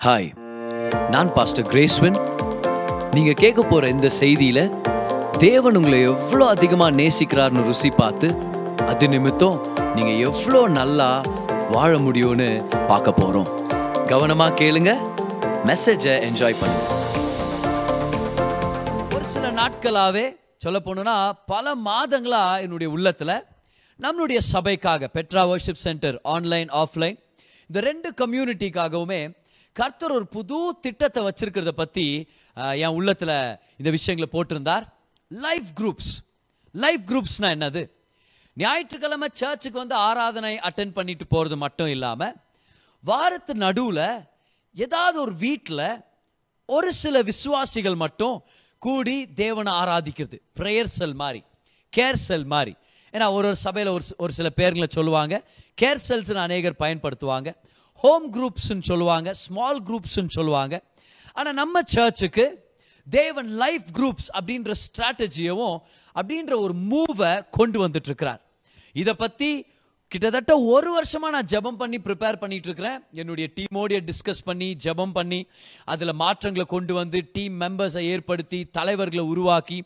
Hi நான் pastor கிரேஸ்வன் நீங்கள் கேட்க போகிற இந்த செய்தியில் தேவன் உங்களை எவ்வளோ அதிகமாக நேசிக்கிறார்னு ருசி பார்த்து அது நிமித்தம் நீங்கள் எவ்வளோ நல்லா வாழ முடியும்னு பார்க்க போகிறோம் கவனமாக கேளுங்க மெசேஜை என்ஜாய் பண்ணுங்க. ஒரு சில நாட்களாகவே சொல்ல போனோன்னா பல மாதங்களாக என்னுடைய உள்ளத்தில் நம்மளுடைய சபைக்காக Petra worship centre online offline இந்த ரெண்டு கம்யூனிட்டிக்காகவுமே கர்த்தர் ஒரு புது திட்டத்தை வச்சிருக்கிறத பத்தி என் உள்ளத்துல இந்த விஷயங்களை போட்டிருந்தார். லைஃப் குரூப்ஸ் லைஃப் குரூப்ஸ்னா என்னது? ஞாயிற்றுக்கிழமை சர்ச்சுக்கு வந்து ஆராதனை அட்டென்ட் பண்ணிட்டு போறது மட்டும் இல்லாம வாரத்து நடுவில் ஏதாவது ஒரு வீட்டில் ஒரு சில விசுவாசிகள் மட்டும் கூடி தேவனை ஆராதிக்கிறது. ப்ரேயர் செல் மாதிரி கேர் செல் மாதிரி. ஏன்னா ஒரு ஒரு சபையில் ஒரு ஒரு சில பேருங்களை சொல்லுவாங்க. கேர் செல்ஸ்னு அநேகர் பயன்படுத்துவாங்க. ஹோம் குரூப்ஸ்ன்னு சொல்லுவாங்க ஸ்மால் குரூப்ஸ்னு சொல்லுவாங்க. ஆனால் நம்ம சர்ச்சுக்கு தேவன் லைஃப் குரூப்ஸ் அப்படின்ற ஸ்ட்ராட்டஜியவும் அப்படின்ற ஒரு மூவை கொண்டு வந்துட்டு இருக்கிறார் இதை பற்றி கிட்டத்தட்ட ஒரு வருஷமாக நான் ஜெபம் பண்ணி ப்ரிப்பேர் பண்ணிட்டு இருக்கிறேன் என்னுடைய டீமோடைய டிஸ்கஸ் பண்ணி ஜெபம் பண்ணி அதில் மாற்றங்களை கொண்டு வந்து டீம் மெம்பர்ஸை ஏற்படுத்தி தலைவர்களை உருவாக்கி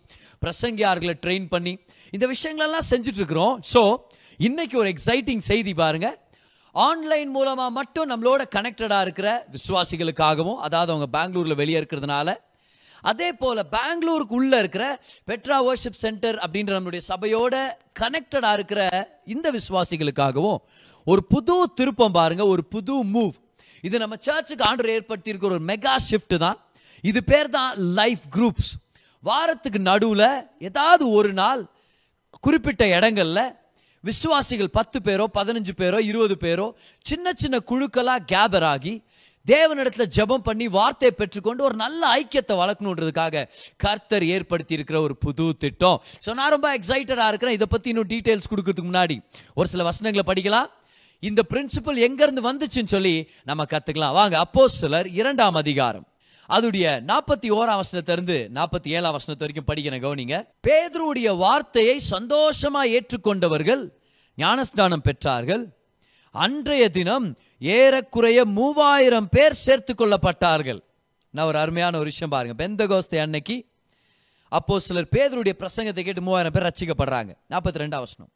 பிரசங்கியார்களை ட்ரெயின் பண்ணி இந்த விஷயங்களெல்லாம் செஞ்சுட்டு இருக்கிறோம் ஸோ இன்னைக்கு ஒரு எக்ஸைட்டிங் செய்தி பாருங்கள் ஆன்லைன் மூலமாக மட்டும் நம்மளோட கனெக்டடாக இருக்கிற விசுவாசிகளுக்காகவும் அதாவது அவங்க பெங்களூரில் வெளியே இருக்கிறதுனால அதே போல் பெங்களூருக்கு உள்ளே இருக்கிற பெட்ரா வர்ஷிப் சென்டர் அப்படின்ற நம்மளுடைய சபையோட கனெக்டடாக இருக்கிற இந்த விசுவாசிகளுக்காகவும் ஒரு புது திருப்பம் பாருங்க ஒரு புது மூவ் இது நம்ம சர்ச்சுக்கு ஆண்டர் ஏற்படுத்தி இருக்கிற ஒரு மெகா ஷிஃப்ட் தான். இது பேர் தான் லைஃப் குரூப்ஸ் வாரத்துக்கு நடுவில் ஏதாவது ஒரு நாள் குறிப்பிட்ட இடங்கள்ல விசுவாசிகள் பத்து பேரோ பதினஞ்சு பேரோ இருபது பேரோ சின்ன சின்ன குழுக்களாக கேதர் ஆகி தேவனிடத்துல ஜெபம் பண்ணி வார்த்தையை பெற்றுக்கொண்டு ஒரு நல்ல ஐக்கியத்தை வளர்க்கணுன்றதுக்காக கர்த்தர் ஏற்படுத்தி இருக்கிற ஒரு புது திட்டம். ஸோ நான் ரொம்ப எக்ஸைட்டடாக இருக்கிறேன். இதை பற்றி இன்னும் டீட்டெயில்ஸ் கொடுக்கறதுக்கு முன்னாடி ஒரு சில வசனங்களை படிக்கலாம். இந்த பிரின்சிபல் எங்கேருந்து வந்துச்சுன்னு சொல்லி நம்ம கற்றுக்கலாம் வாங்க அப்போ சிலர் இரண்டாம் அதிகாரம். அதுடைய நாற்பத்தி ஓராம் வசனத்திலிருந்து இருந்து நாற்பத்தி ஏழாம் வசனத்து வரைக்கும் படிக்கிறேன் கவனிங்க. பேதருடைய வார்த்தையை சந்தோஷமா ஏற்றுக்கொண்டவர்கள் ஞானஸ்தானம் பெற்றார்கள். அன்றைய தினம் ஏறக்குறைய மூவாயிரம் பேர் சேர்த்து கொள்ளப்பட்டார்கள். நான் ஒரு அருமையான ஒரு விஷயம் பாருங்க. பெந்தகோஸ்தே அன்னைக்கு அப்போ சிலர் பேதருடைய பிரசங்கத்தை கேட்டு மூவாயிரம் பேர் ரச்சிக்கப்படுறாங்க நாற்பத்தி ரெண்டு அவசனம்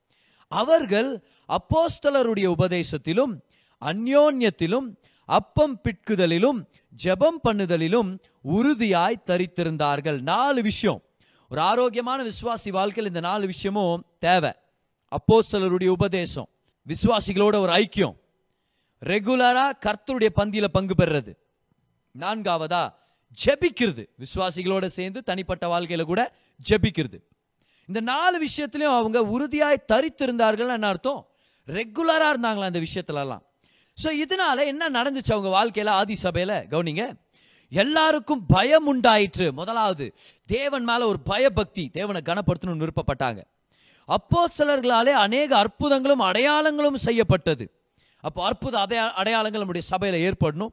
அவர்கள் அப்போஸ்தலருடைய உபதேசத்திலும் அந்யோன்யத்திலும் அப்பம் பிட்குதலிலும் ஜெபம் பண்ணுதலிலும் உறுதியாய் தரித்திருந்தார்கள். நாலு விஷயம். ஒரு ஆரோக்கியமான விசுவாசி வாழ்க்கையில் இந்த நாலு விஷயமும் தேவை. அப்போஸ்தலருடைய உபதேசம். விசுவாசிகளோட ஒரு ஐக்கியம். ரெகுலரா கர்த்தருடைய பந்தியில பங்கு பெறுறது. நான்காவதா ஜெபிக்கிறது. விசுவாசிகளோட சேர்ந்து தனிப்பட்ட வாழ்க்கையில கூட ஜெபிக்கிறது. இந்த நாலு விஷயத்திலையும் அவங்க உறுதியாய் தரித்திருந்தார்கள் என்ன அர்த்தம்? ரெகுலரா இருந்தாங்களா அந்த விஷயத்துலலாம். ஸோ இதனால என்ன நடந்துச்சு அவங்க வாழ்க்கையில ஆதி சபையில? கவனிங்க. எல்லாருக்கும் பயம் உண்டாயிற்று. முதலாவது தேவன் மேல ஒரு பயபக்தி தேவனை கனப்படுத்தணும்னு விருப்பப்பட்டாங்க. அப்போஸ்தலர்களாலே அநேக அற்புதங்களும் அடையாளங்களும் செய்யப்பட்டது. அப்போ அற்புத அடையா- அடையாளங்கள் நம்முடைய சபையில் ஏற்படணும்.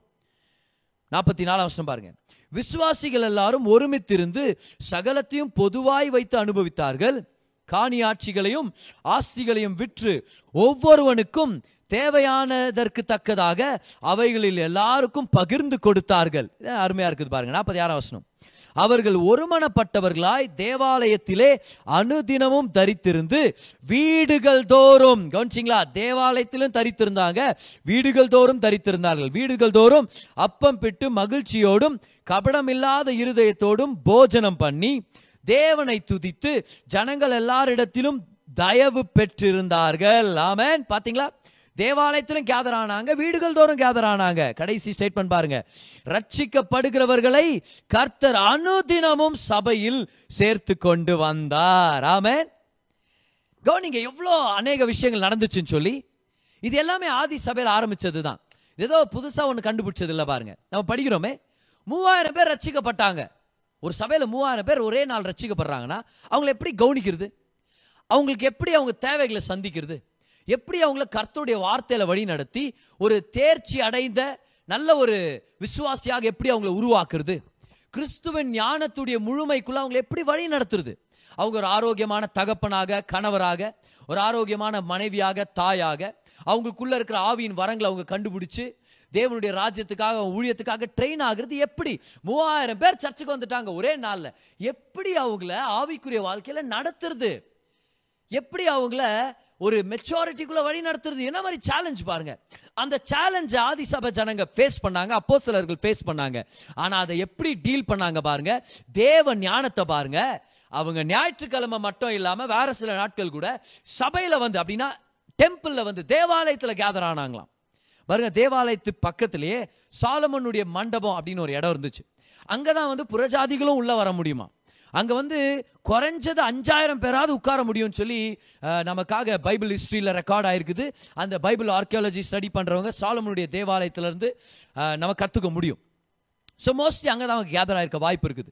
நாற்பத்தி நாலாம் வருஷம் பாருங்க. விசுவாசிகள் எல்லாரும் ஒருமித்திருந்து சகலத்தையும் பொதுவாய் வைத்து அனுபவித்தார்கள். காணியாட்சிகளையும் ஆஸ்திகளையும் விற்று ஒவ்வொருவனுக்கும் தேவையானதற்கு தக்கதாக அவைகளில் எல்லாருக்கும் பகிர்ந்து கொடுத்தார்கள். அருமையா இருக்குது பாருங்க. நாற்பத்தி ஆறாம் வசனம். அவர்கள் ஒருமனப்பட்டவர்களாய் தேவாலயத்திலே அனுதினமும் தரித்திருந்து வீடுகள் தோறும் கவனிச்சிங்களா? தேவாலயத்திலும் தரித்திருந்தாங்க வீடுகள் தோறும் தரித்திருந்தார்கள். வீடுகள் தோறும் அப்பம் பிட்டு மகிழ்ச்சியோடும் கபடமில்லாத இருதயத்தோடும் போஜனம் பண்ணி தேவனை துதித்து ஜனங்கள் எல்லாரிடத்திலும் தயவு பெற்றிருந்தார்கள். ஆமேன். பாத்தீங்களா? தேவாலயத்திலும் கேதர் ஆனாங்க வீடுகள் தோறும் கேதர் ஆனாங்க. கடைசி ஸ்டேட்மெண்ட் பாருங்க. ரட்சிக்கப்படுகிறவர்களை கர்த்தர் அனுதினமும் சபையில் சேர்த்து கொண்டு வந்தார். ஆமென். கவனிங்க எவ்வளோ அநேக விஷயங்கள் நடந்துச்சுன்னு சொல்லி இது எல்லாமே ஆதி சபையில் ஆரம்பிச்சது தான் ஏதோ புதுசாக ஒன்று கண்டுபிடிச்சது இல்லை பாருங்க. நம்ம படிக்கிறோமே மூவாயிரம் பேர் ரட்சிக்கப்பட்டாங்க. ஒரு சபையில் மூவாயிரம் பேர் ஒரே நாள் ரட்சிக்கப்படுறாங்கன்னா அவங்களை எப்படி கவனிக்கிறது? அவங்களுக்கு எப்படி அவங்க தேவைகளை சந்திக்கிறது? எப்படி அவங்கள கர்த்தருடைய வார்த்தையில வழி நடத்தி ஒரு தேர்ச்சி அடைந்த நல்ல ஒரு விசுவாசியாக எப்படி அவங்கள உருவாக்குறது? கிறிஸ்துவின் ஞானத்துடைய முழுமைக்குள்ள அவங்களை எப்படி வழி நடத்துறது? அவங்க ஒரு ஆரோக்கியமான தகப்பனாக கணவராக ஒரு ஆரோக்கியமான மனைவியாக தாயாக அவங்களுக்குள்ள இருக்கிற ஆவியின் வரங்களை அவங்க கண்டுபிடிச்சு தேவனுடைய ராஜ்யத்துக்காக ஊழியத்துக்காக ட்ரெயின் ஆகுறது எப்படி? மூவாயிரம் பேர் சர்ச்சுக்கு வந்துட்டாங்க ஒரே நாளில். எப்படி அவங்கள ஆவிக்குரிய வாழ்க்கையில் நடத்துறது? எப்படி அவங்கள ஒரு மெச்சோரிட்டிக்குள்ள வழி நடத்துறது. என்ன மாதிரி சேலஞ்ச் பாருங்க. அந்த சேலஞ்ச் ஆதிசபை ஜனங்க ஃபேஸ் பண்ணாங்க அப்போ சிலர்கள் ஃபேஸ் பண்ணாங்க. ஆனா அதை எப்படி டீல் பண்ணாங்க பாருங்க. தேவ ஞானத்தை பாருங்க. அவங்க ஞாயிற்றுக்கிழமை மட்டும் இல்லாம வேற சில நாட்கள் கூட சபையில வந்து அப்படின்னா டெம்பிள்ல வந்து தேவாலயத்துல கேதர் ஆனாங்களாம். பாருங்க தேவாலயத்து பக்கத்திலேயே சாலமனுடைய மண்டபம் அப்படின்னு ஒரு இடம் இருந்துச்சு. அங்கதான் வந்து புறஜாதிகளும் உள்ள வர முடியுமா? அங்க வந்து குறைஞ்சது அஞ்சாயிரம் பேராவது உட்கார முடியும்னு சொல்லி நமக்காக பைபிள் ஹிஸ்டரியில ரெக்கார்ட் ஆயிருக்குது. அந்த பைபிள் ஆர்கியாலஜி ஸ்டடி பண்றவங்க சாலமனுடைய தேவாலயத்துல இருந்து நம்ம கத்துக்க முடியும். ஸோ மோஸ்ட்லி அங்கே தான் அவங்க கேதர் ஆயிருக்க வாய்ப்பு இருக்குது.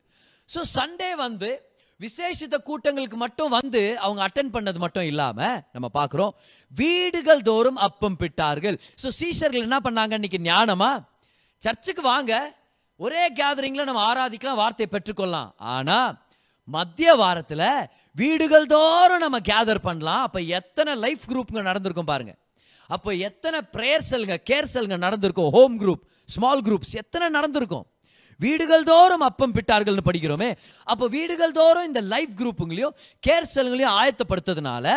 ஸோ சண்டே வந்து விசேஷித்த கூட்டங்களுக்கு மட்டும் வந்து அவங்க அட்டன் பண்ணது மட்டும் இல்லாம நம்ம பார்க்குறோம் வீடுகள் தோறும் அப்பம் பிட்டார்கள். ஸோ சீஷர்கள் என்ன பண்ணாங்க? இன்னைக்கு ஞானமா? சர்ச்சுக்கு வாங்க. ஒரே கேதரிங்ல நம்ம ஆராதிக்கலாம் வார்த்தையை பெற்றுக்கொள்ளலாம். ஆனால் மத்திய வாரத்தில் வீடுகள் தோறும் நம்ம கேதர் பண்ணலாம். அப்போ எத்தனை லைஃப் குரூப்ங்க நடந்திருக்கும் பாருங்க. அப்போ எத்தனை ப்ரேயர் செல்ங்க கேர் செல்ங்க நடந்திருக்கும்? ஹோம் குரூப் ஸ்மால் குரூப்ஸ் எத்தனை நடந்திருக்கும்? வீடுகள் தோறும் அப்பம் பிட்டார்கள்னு படிக்கிறோமே. அப்போ வீடுகள் தோறும் இந்த லைஃப் குரூப்புங்களையும் கேர் செல்களையும் ஆயத்தப்படுத்ததுனால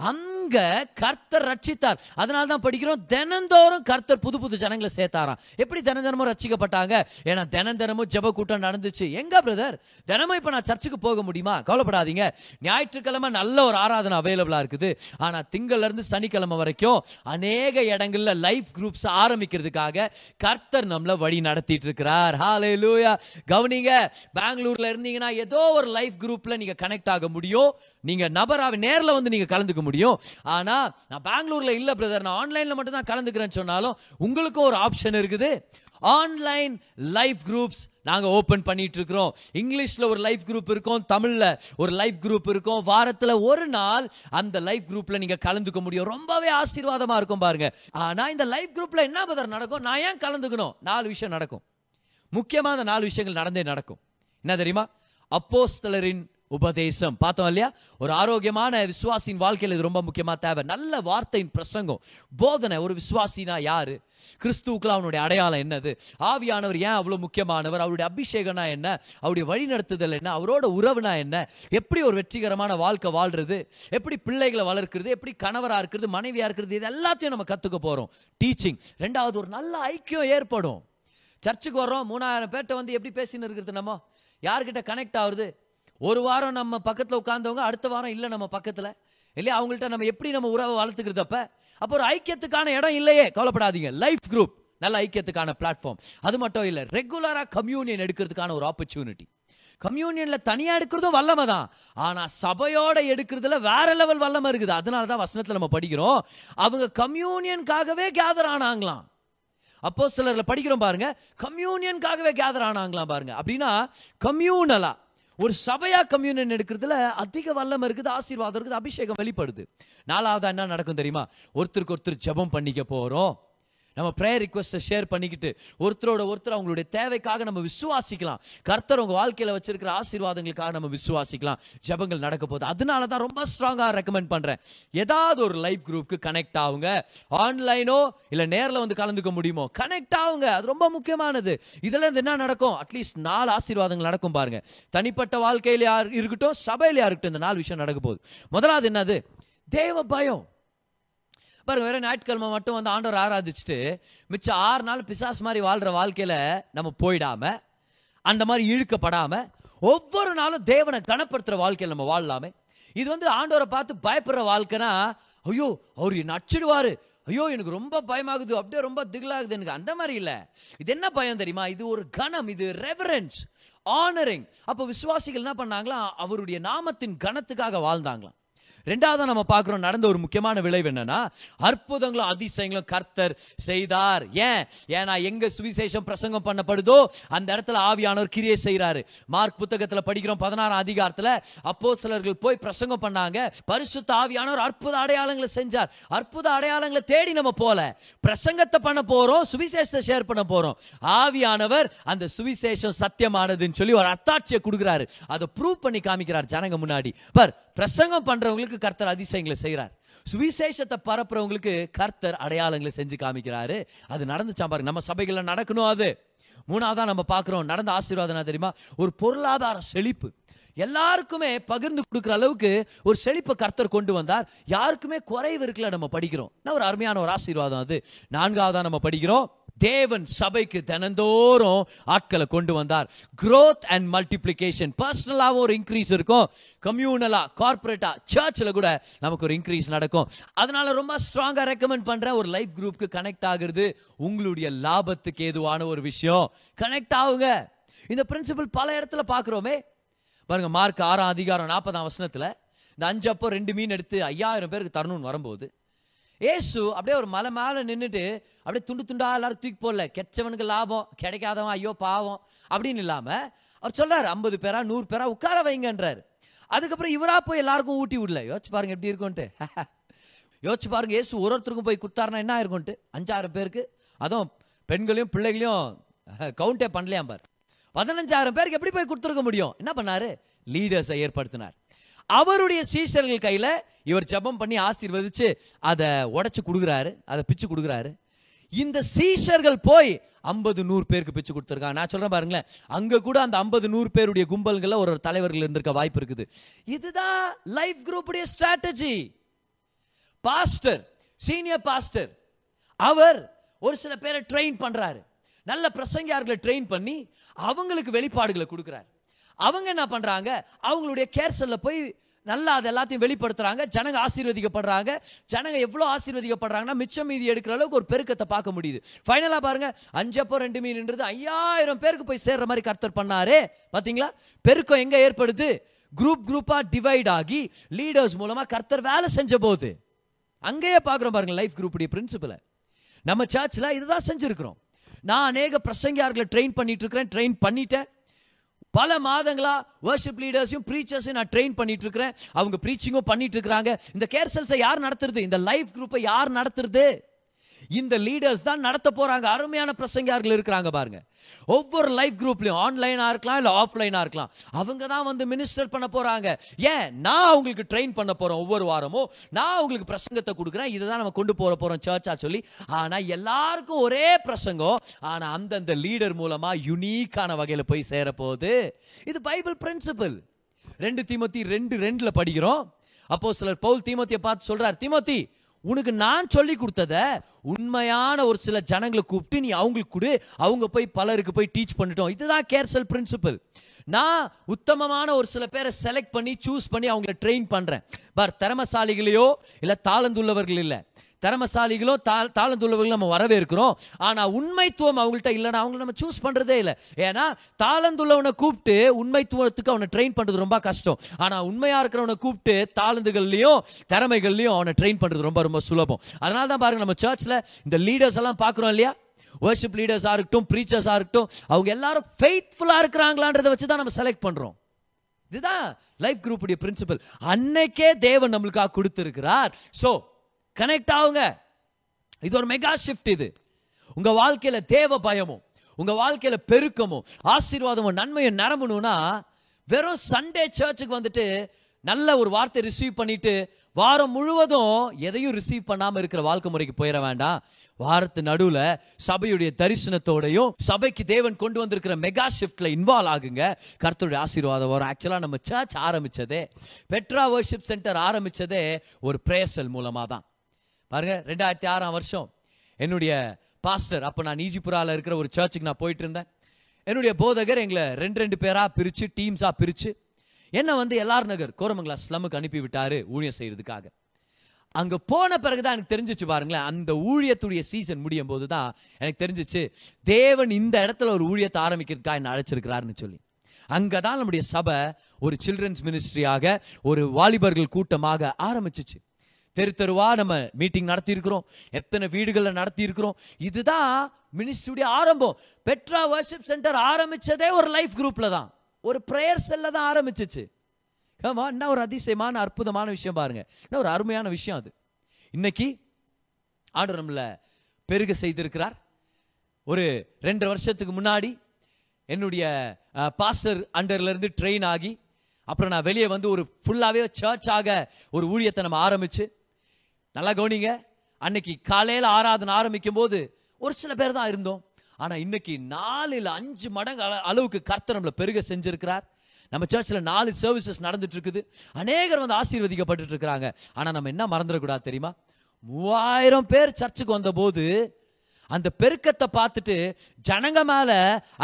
அங்க கர்த்தர் ரட்சித்தார். அதனால தான் படிக்கிறோம் தினந்தோறும் கர்த்தர் புது புது ஜனங்களை சேர்த்தாராம். எப்படி தினம் தினமும் ரட்சிக்கப்பட்டாங்க? ஏன்னா தினம் தினமும் ஜெப கூட்டம் நடந்துச்சு. எங்க பிரதர் தினமும் இப்ப நான் சர்ச்சுக்கு போக முடியுமா? கவலைப்படாதீங்க. ஞாயிற்றுக்கிழமை நல்ல ஒரு ஆராதனை அவைலபிளா இருக்குது. ஆனா திங்கள்ல இருந்து சனிக்கிழமை வரைக்கும் அநேக இடங்கள்ல லைஃப் குரூப்ஸ் ஆரம்பிக்கிறதுக்காக கர்த்தர் நம்மள வழி நடத்திட்டு இருக்கிறார். ஹாலே லூயா கவனிங்க பெங்களூர்ல இருந்தீங்கன்னா ஏதோ ஒரு லைஃப் குரூப்ல நீங்க கனெக்ட் ஆக முடியும். நீங்க நபராக நேரில் வந்து நீங்க கலந்துக்க முடியும். ஆனா நான் பெங்களூர்ல இல்ல பிரதர் நான் ஆன்லைன்ல மட்டும் தான் கலந்துக்கிறேன்னு சொன்னாலும் உங்களுக்கும் ஒரு ஆப்ஷன் இருக்குது. ஆன்லைன் லைஃப் குரூப்ஸ் நாங்கள் ஓப்பன் பண்ணிட்டு இருக்கிறோம் இங்கிலீஷில் ஒரு லைஃப் குரூப் இருக்கும் தமிழில் ஒரு லைஃப் குரூப் இருக்கும். வாரத்தில் ஒரு நாள் அந்த லைஃப் குரூப்பில் நீங்கள் கலந்துக்க முடியும். ரொம்பவே ஆசீர்வாதமாக இருக்கும் பாருங்க. ஆனால் இந்த லைஃப் குரூப்பில் என்ன பதர் நடக்கும்? நான் ஏன் கலந்துக்கணும்? நாலு விஷயம் நடக்கும். முக்கியமாக அந்த நாலு விஷயங்கள் நடந்தே நடக்கும். என்ன தெரியுமா? அப்போஸ்தலரின் உபதேசம். பார்த்தோம் இல்லையா? ஒரு ஆரோக்கியமான விசுவாசியின் வாழ்க்கையில் இது ரொம்ப முக்கியமா தேவை. நல்ல வார்த்தையின் பிரசங்கம். போதனை. ஒரு விசுவாசினா யாரு? கிறிஸ்துவுக்குள்ள அவனுடைய அடையாளம் என்னது? ஆவியானவர் ஏன் அவ்வளோ முக்கியமானவர்? அவருடைய அபிஷேகனா என்ன? அவருடைய வழிநடத்துதல் என்ன? அவரோட உறவுனா என்ன? எப்படி ஒரு வெற்றிகரமான வாழ்க்கை வாழ்றது? எப்படி பிள்ளைகளை வளர்க்கிறது? எப்படி கணவராக இருக்கிறது? மனைவியா இருக்கிறது? இது எல்லாத்தையும் நம்ம கத்துக்க போறோம். டீச்சிங் ரெண்டாவது ஒரு நல்ல ஐக்கியம் ஏற்படும். சர்ச்சுக்கு வர்றோம். மூணாயிரம் பேர்ட்ட வந்து எப்படி பேசின்னு இருக்கிறது நம்ம? யார்கிட்ட கனெக்ட் ஆகுறது? ஒரு வாரம் நம்ம பக்கத்தில் உட்கார்ந்தவங்க அடுத்த வாரம் இல்லை நம்ம பக்கத்தில். இல்லையா? அவங்கள்ட்ட நம்ம எப்படி நம்ம உறவை வளர்த்துக்கிறதப்ப? அப்போ ஒரு ஐக்கியத்துக்கான இடம் இல்லையே கவலைப்படாதீங்க. லைஃப் குரூப் நல்ல ஐக்கியத்துக்கான பிளாட்ஃபார்ம் அது மட்டும் இல்லை ரெகுலராக கம்யூனியன் எடுக்கிறதுக்கான ஒரு ஆப்பர்ச்சுனிட்டி கம்யூனியன்ல தனியா எடுக்கிறதும் வல்லமை தான். ஆனா சபையோட எடுக்கிறதுல வேற லெவல் வல்லமை இருக்குது. அதனால தான் வசனத்தில் நம்ம படிக்கிறோம். அவங்க கம்யூனியனுக்காகவே கேதர் ஆனாங்களாம். அப்போ சிலர்ல படிக்கிறோம் பாருங்க. கம்யூனியனுக்காகவே கேதர் ஆனாங்களாம் பாருங்க. அப்படின்னா கம்யூனலா ஒரு சபையா கம்யூனியன் எடுக்கிறதுல அதிக வல்லம் இருக்குது ஆசீர்வாதம் இருக்குது அபிஷேகம் வெளிப்படுது. நாலாவது என்ன நடக்கும் தெரியுமா? ஒருத்தருக்கு ஒருத்தர் ஜெபம் பண்ணிக்க போறோம். நம்ம ப்ரேயர் ரிக்வஸ்ட்டை ஷேர் பண்ணிக்கிட்டு ஒருத்தரோட ஒருத்தர் அவங்களுடைய தேவைக்காக நம்ம விசுவாசிக்கலாம். கர்த்தர் உங்கள் வாழ்க்கையில வச்சிருக்கிற ஆசீர்வாதங்களுக்காக நம்ம விசுவாசிக்கலாம். ஜெபங்கள் நடக்க போகுது. அதனால தான் ரொம்ப ஸ்ட்ராங்காக ரெக்கமெண்ட் பண்ணுறேன் ஏதாவது ஒரு லைஃப் குரூப்க்கு கனெக்ட் ஆகுங்க ஆன்லைனோ இல்லை நேரில் வந்து கலந்துக்க முடியுமோ? கனெக்ட் ஆகுங்க அது ரொம்ப முக்கியமானது. இதில் இருந்து என்ன நடக்கும்? அட்லீஸ்ட் நாலு ஆசீர்வாதங்கள் நடக்கும் பாருங்க. தனிப்பட்ட வாழ்க்கையில யார் இருக்கட்டும் சபையில் யார் இருக்கட்டும் இந்த நாலு விஷயம் நடக்க போகுது. முதலாவது என்னது? தேவ பயம். பாருங்க வேற ஞாயிற்றுக்கிழமை மட்டும் வந்து ஆண்டவர் ஆராதிச்சுட்டு மிச்சம் ஆறு நாள் பிசாஸ் மாதிரி வாழ்ற வாழ்க்கையில நம்ம போயிடாம அந்த மாதிரி இழுக்கப்படாம ஒவ்வொரு நாளும் தேவனை கனப்படுத்துற வாழ்க்கையில நம்ம வாழலாமே. இது வந்து ஆண்டவரை பார்த்து பயப்படுற வாழ்க்கைனா ஐயோ அவர் என்ன அச்சிடுவாரு. ஐயோ எனக்கு ரொம்ப பயமாகுது அப்படியே ரொம்ப திகிலாகுது. எனக்கு அந்த மாதிரி இல்ல. இது என்ன பயம் தெரியுமா? இது ஒரு கணம் இது ரெவரன்ஸ் ஆனரிங் அப்ப விசுவாசிகள் என்ன பண்ணாங்களா? அவருடைய நாமத்தின் கணத்துக்காக வாழ்ந்தாங்களாம். ரெண்டாவது நம்ம பார்க்குறோம் நடந்த ஒரு முக்கியமான விளைவு என்னன்னா அற்புதங்களும் அதிசயங்களும் கர்த்தர் செய்தார். ஏன்? ஏன்னா எங்க சுவிசேஷம் பிரசங்கம் பண்ணப்படுதோ அந்த இடத்துல ஆவியானவர் கிரியை செய்கிறாரு மார்க் புத்தகத்துல படிக்கிறோம் பதினாறாம் அதிகாரத்துல அப்போ சிலர்கள் போய் பிரசங்கம் பண்ணாங்க. பரிசுத்த ஆவியானவர் அற்புத அடையாளங்களை செஞ்சார். அற்புத அடையாளங்களை தேடி நம்ம போல பிரசங்கத்தை பண்ண போறோம் சுவிசேஷத்தை ஷேர் பண்ண போறோம். ஆவியானவர் அந்த சுவிசேஷம் சத்தியமானதுன்னு சொல்லி ஒரு அத்தாட்சியை கொடுக்குறாரு. அதை ப்ரூவ் பண்ணி காமிக்கிறார் ஜனங்க முன்னாடி. பர் பிரசங்கம் பண்றவங்களுக்கு கர்த்தர் அதிசயங்களை செய்கிறார் சுவிசேஷத்தை பரப்புறவங்களுக்கு கர்த்தர் அடையாளங்களை செஞ்சு காமிக்கிறாரு. அது நடந்துச்சா பாருங்க. நம்ம சபைகளில் நடக்கணும் அது. மூணாவதா நம்ம பார்க்குறோம். நடந்த ஆசீர்வாதம் என்ன தெரியுமா? ஒரு பொருளாதார செழிப்பு. எல்லாருக்குமே பகிர்ந்து கொடுக்குற அளவுக்கு ஒரு செழிப்பை கர்த்தர் கொண்டு வந்தார். யாருக்குமே குறைவு இருக்கல நம்ம படிக்கிறோம். நான் ஒரு அருமையான ஒரு ஆசீர்வாதம் அது. நான்காவதா நம்ம படிக்கிறோம். தேவன் சபைக்கு தினந்தோறும் ஆட்களை கொண்டு வந்தார். க்ரோத் அண்ட் மல்டிப்ளிகேஷன் பர்சனலாகவும் ஒரு இன்க்ரீஸ் இருக்கும். கம்யூனலா கார்பரேட்டா சர்ச்சில் கூட நமக்கு ஒரு இன்க்ரீஸ் நடக்கும். அதனால ரொம்ப ஸ்ட்ராங்காக ரெக்கமெண்ட் பண்ணுற ஒரு லைஃப் குரூப்க்கு கனெக்ட் ஆகுறது உங்களுடைய லாபத்துக்கு ஏதுவான ஒரு விஷயம். கனெக்ட் ஆகுங்க. இந்த பிரின்சிபல் பல இடத்துல பார்க்குறோமே. பாருங்க மார்க் ஆறாம் அதிகாரம் நாற்பதாம் வசனத்தில் இந்த அஞ்சு அப்போ ரெண்டு மீன் எடுத்து ஐயாயிரம் பேருக்கு தரணும்னு வரும்போது ஏசு அப்படியே ஒரு மலை மேலே நின்றுட்டு அப்படியே துண்டு துண்டா எல்லாரும் தூக்கி போடல. கெச்சவனுக்கு லாபம் கிடைக்காதவன் ஐயோ பாவம் அப்படின்னு இல்லாமல் அவர் சொல்றாரு ஐம்பது பேரா நூறு பேரா உட்கார வைங்கன்றார். அதுக்கப்புறம் இவரா போய் எல்லாருக்கும் ஊட்டி விடல. யோசிச்சு பாருங்க எப்படி இருக்கும்ட்டு யோசிச்சு பாருங்க ஏசு ஒரு ஒருத்தருக்கும் போய் கொடுத்தாருன்னா என்ன ஆயிருக்கும்ட்டு அஞ்சாறு பேருக்கு அதுவும் பெண்களையும் பிள்ளைகளையும் கவுண்டே பண்ணலையாம் பார். பதினஞ்சாயிரம் பேருக்கு எப்படி போய் கொடுத்துருக்க முடியும்? என்ன பண்ணாரு? லீடர்ஸை ஏற்படுத்தினார். அவருடைய சீஷர்கள் கையில இவர் ஜெபம் பண்ணி ஆசீர்வதிச்சு அதை உடைச்சு கொடுக்குறாரு அதை பிச்சு கொடுக்குறாரு. இந்த சீஷர்கள் போய் ஐம்பது நூறு பேருக்கு பிச்சு கொடுத்துருக்காங்க. நான் சொல்றேன் பாருங்களேன் அங்க கூட அந்த ஐம்பது நூறு பேருடைய கும்பல்கள்ல ஒரு ஒரு தலைவர்கள் இருந்திருக்க வாய்ப்பு இருக்குது. இதுதான் லைஃப் குரூப்புடைய ஸ்ட்ராட்டஜி. பாஸ்டர் சீனியர் பாஸ்டர் அவர் ஒரு சில பேரை ட்ரெயின் பண்றாரு. நல்ல பிரசங்கியார்களை ட்ரெயின் பண்ணி அவங்களுக்கு வெளிப்பாடுகளை கொடுக்குறாரு. அவங்க என்ன பண்றாங்க? அவங்களுடைய கேர்சல்ல போய் நல்லா அது எல்லாத்தையும் வெளிப்படுத்துறாங்க. ஜனங்க ஆசீர்வதிக்கப்படுறாங்க. ஜனங்க எவ்வளோ ஆசீர்வதிக்கப்படுறாங்கன்னா மிச்சம் மீதி எடுக்கிற அளவுக்கு ஒரு பெருக்கத்தை பார்க்க முடியுது. ஃபைனலாக பாருங்க. அஞ்சப்போ ரெண்டு மீன்ன்றது ஐயாயிரம் பேருக்கு போய் சேர்ற மாதிரி கர்த்தர் பண்ணாரு. பார்த்தீங்களா பெருக்கம் எங்க ஏற்படுது? குரூப் குரூப்பாக டிவைட் ஆகி லீடர்ஸ் மூலமாக கர்த்தர் வேலை செஞ்ச போது. அங்கேயே பார்க்குறோம் பாருங்க லைஃப் குரூப்புடைய பிரின்சிபலை நம்ம சர்ச்சில் இதுதான் செஞ்சுருக்கிறோம். நான் அநேக பிரசங்கியார்களை ட்ரெயின் பண்ணிட்டு இருக்கிறேன் ட்ரெயின் பண்ணிட்டேன். பல மாதங்களா வர்ஷிப் லீடர்ஸையும் ப்ரீச்சர்ஸையும் நான் ட்ரெயின் பண்ணிட்டு இருக்கிறேன் அவங்க ப்ரீச்சிங்கும் பண்ணிட்டு இருக்கிறாங்க இந்த கேர்சல்ஸை யார் நடத்துறது? இந்த லைஃப் குரூப்பை யார் நடத்துறது? இந்த லீடர்ஸ் தான் நடத்த போகிறாங்க அருமையான பிரசங்கியார்கள் இருக்கிறாங்க பாருங்க. ஒவ்வொரு லைஃப் குரூப்லையும் ஆன்லைனாக இருக்கலாம் இல்லை ஆஃப்லைனா இருக்கலாம். அவங்க தான் வந்து மினிஸ்டர் பண்ண போகிறாங்க ஏன்? நான் அவங்களுக்கு ட்ரெயின் பண்ண போகிறோம் ஒவ்வொரு வாரமும். நான் அவங்களுக்கு பிரசங்கத்தை கொடுக்குறேன். இதை தான் நம்ம கொண்டு போகிற போகிறோம் சர்ச்சா சொல்லி. ஆனால் எல்லாருக்கும் ஒரே பிரசங்கம். ஆனால் அந்தந்த லீடர் மூலமாக யுனீக்கான வகையில் போய் சேர போகுது இது பைபிள் பிரின்சிபல் ரெண்டு தீமத்தி ரெண்டு ரெண்டில் படிக்கிறோம். அப்போ சிலர் பவுல் தீமத்தியை பார்த்து சொல்றார் தீமத்தி உனக்கு நான் சொல்லி கொடுத்தத உண்மையான ஒரு சில ஜனங்களை கூப்பிட்டு நீ அவங்களுக்கு கொடு. அவங்க போய் பலருக்கு போய் டீச் பண்ணிட்டோம். இதுதான் கேர்சல் பிரின்சிபல் நான் உத்தமமான ஒரு சில பேரை செலக்ட் பண்ணி சூஸ் பண்ணி அவங்கள ட்ரெயின் பண்றேன். பார் திறமசாலிகளையோ இல்ல தாளந்துள்ளவர்கள் இல்லை. திறமசாலிகளோ தா தாளந்துள்ளவர்களும் நம்ம வரவேற்கிறோம். ஆனால் உண்மைத்துவம் அவங்கள்ட்ட இல்லைன்னா அவங்கள நம்ம சூஸ் பண்ணுறதே இல்லை. ஏன்னா தாளந்துள்ளவனை கூப்பிட்டு உண்மைத்துவத்துக்கு அவனை ட்ரெயின் பண்ணுறது ரொம்ப கஷ்டம். ஆனால் உண்மையாக இருக்கிறவனை கூப்பிட்டு தாளந்துகள்லையும் திறமைகள்லையும் அவனை ட்ரெயின் பண்ணுறது ரொம்ப ரொம்ப சுலபம். அதனால தான் பாருங்க நம்ம சர்ச்சில் இந்த லீடர்ஸ் எல்லாம் பார்க்குறோம் இல்லையா? வர்ஷிப் லீடர்ஸாக இருக்கட்டும் ப்ரீச்சர்ஸாக இருக்கட்டும் அவங்க எல்லாரும் ஃபெய்த்ஃபுல்லாக இருக்கிறாங்களான்றதை வச்சு தான் நம்ம செலக்ட் பண்ணுறோம் இதுதான் லைஃப் குரூப்புடைய பிரின்சிபல் அன்னைக்கே தேவன் நம்மளுக்காக கொடுத்துருக்கிறார். ஸோ கனெக்ட் ஆகுங்க. இது ஒரு மெகா ஷிஃப்ட் இது. உங்க வாழ்க்கையில தேவ பயமும் உங்க வாழ்க்கையில பெருக்கமும் ஆசீர்வாதமும் நன்மையும் நிரம்பணும்னா வெறும் சண்டே சர்ச்சுக்கு வந்துட்டு நல்ல ஒரு வார்த்தை ரிசீவ் பண்ணிட்டு வாரம் முழுவதும் எதையும் ரிசீவ் பண்ணாம இருக்கிற வாழ்க்கை முறைக்கு போயிட வேண்டாம். வாரத்து நடுவில் சபையுடைய தரிசனத்தோடையும் சபைக்கு தேவன் கொண்டு வந்திருக்கிற மெகா ஷிஃப்ட்ல இன்வால்வ் ஆகுங்க. கர்த்தருடைய ஆசீர்வாதம் வரும். ஆக்சுவலாக நம்ம சர்ச் ஆரம்பித்ததே பெட்ரா வர்ஷிப் சென்டர் ஆரம்பிச்சதே ஒரு பிரேசல் மூலமாக தான் பாருங்க ரெண்டாயிரத்தி ஆறாம் வருஷம். என்னுடைய பாஸ்டர் அப்போ நான் ஈஜிபுரால இருக்கிற ஒரு சர்ச்சுக்கு நான் போயிட்டு இருந்தேன். என்னுடைய போதகர் எங்களை ரெண்டு ரெண்டு பேராக பிரித்து டீம்ஸாக பிரித்து என்னை வந்து எல்லார் நகர் கோரமங்கலா ஸ்லமுக்கு அனுப்பி விட்டாரு ஊழியம் செய்கிறதுக்காக அங்கே போன பிறகுதான் எனக்கு தெரிஞ்சிச்சு பாருங்களேன் அந்த ஊழியத்துடைய சீசன் முடியும் போது தான் எனக்கு தெரிஞ்சிச்சு தேவன் இந்த இடத்துல ஒரு ஊழியத்தை ஆரம்பிக்கிறதுக்காக என்னை அழைச்சிருக்கிறாருன்னு சொல்லி. அங்கதான் நம்முடைய சபை ஒரு சில்ட்ரன்ஸ் மினிஸ்ட்ரியாக ஒரு வாலிபர்கள் கூட்டமாக ஆரம்பிச்சிச்சு. தெரு தெருவா நம்ம மீட்டிங் நடத்தி இருக்கிறோம் எத்தனை வீடுகளில் நடத்தி இருக்கிறோம் இதுதான் மினிஸ்ட்ரியுடைய ஆரம்பம். பெட்ரா வர்ஷிப் சென்டர் ஆரம்பிச்சதே ஒரு லைஃப் குரூப்ல தான். ஒரு ப்ரேயர் செல்ல தான் ஆரம்பிச்சிச்சு. ஆமா என்ன ஒரு அதிசயமான அற்புதமான விஷயம் பாருங்க. என்ன ஒரு அருமையான விஷயம் அது. இன்னைக்கு ஆண்டவர் நம்மள பெருக செய்திருக்கிறார். ஒரு ரெண்டு வருஷத்துக்கு முன்னாடி என்னுடைய பாஸ்டர் அண்டர்லேருந்து ட்ரெயின் ஆகி அப்புறம் நான் வெளியே வந்து ஒரு ஃபுல்லாகவே சர்ச்சாக ஒரு ஊழியத்தை நம்ம ஆரம்பிச்சு நல்லா கவனிங்க. அன்னைக்கு காலையில் ஆராதனை ஆரம்பிக்கும் போது ஒரு சில பேர் தான் இருந்தோம். ஆனால் இன்னைக்கு நாலில் அஞ்சு மடங்கு அளவுக்கு கர்த்தர் நம்மளை பெருக செஞ்சிருக்கிறார். நம்ம சர்ச்சில் நாலு சர்வீசஸ் நடந்துட்டு இருக்குது அநேகர் வந்து ஆசீர்வதிக்கப்பட்டு இருக்கிறாங்க. ஆனால் நம்ம என்ன மறந்துடக்கூடாது தெரியுமா? மூவாயிரம் பேர் சர்ச்சுக்கு வந்தபோது அந்த பெருக்கத்தை பார்த்துட்டு ஜனங்க மேல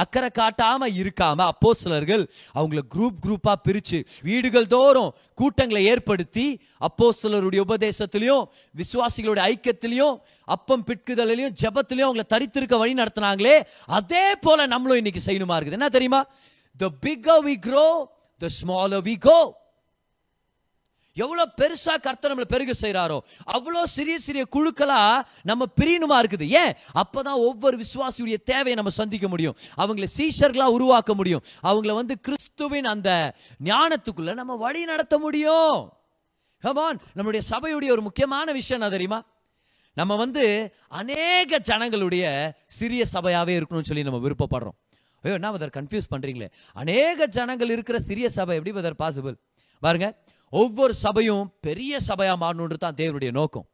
அக்கறை காட்டாம இருக்காம அப்போஸ்தலர்கள் அவங்கள குரூப் குரூப்பா பிரிச்சு வீடுகள் தோறும் கூட்டங்களை ஏற்படுத்தி அப்போஸ்தலருடைய உபதேசத்திலையும் விசுவாசிகளுடைய ஐக்கியத்திலையும் அப்பம் பிட்குதலையும் ஜபத்திலையும் அவங்கள தரித்திருக்க வழி நடத்துனாங்களே அதே போல நம்மளும் இன்னைக்கு செய்யணுமா இருக்குது. என்ன தெரியுமா? The bigger we grow the smaller we go எவ்வளோ பெருசாக கர்த்தர் நம்மளை பெருக செய்கிறாரோ அவ்வளோ சிறிய சிறிய குழுக்களாக நம்ம பிரியணுமா இருக்குது. ஏன்? அப்போ தான் ஒவ்வொரு விசுவாசியுடைய தேவையை நம்ம சந்திக்க முடியும். அவங்களை சீஷர்களாக உருவாக்க முடியும். அவங்கள வந்து கிறிஸ்துவின் அந்த ஞானத்துக்குள்ளே நம்ம வழி நடத்த முடியும். கமான் நம்முடைய சபையுடைய ஒரு முக்கியமான விஷயம் என்ன தெரியுமா? நம்ம வந்து அநேக ஜனங்களுடைய சிறிய சபையாகவே இருக்கணும்னு சொல்லி நம்ம விருப்பப்படுறோம். ஐயோ என்ன பதர் கன்ஃபியூஸ் பண்ணுறீங்களே அநேக ஜனங்கள் இருக்கிற சிறிய சபை எப்படி பதர் பாசிபிள் பாருங்க. ஒவ்வொரு சபையும் பெரிய சபையாக மாறணுன்றது தான் தேவனுடைய நோக்கம்.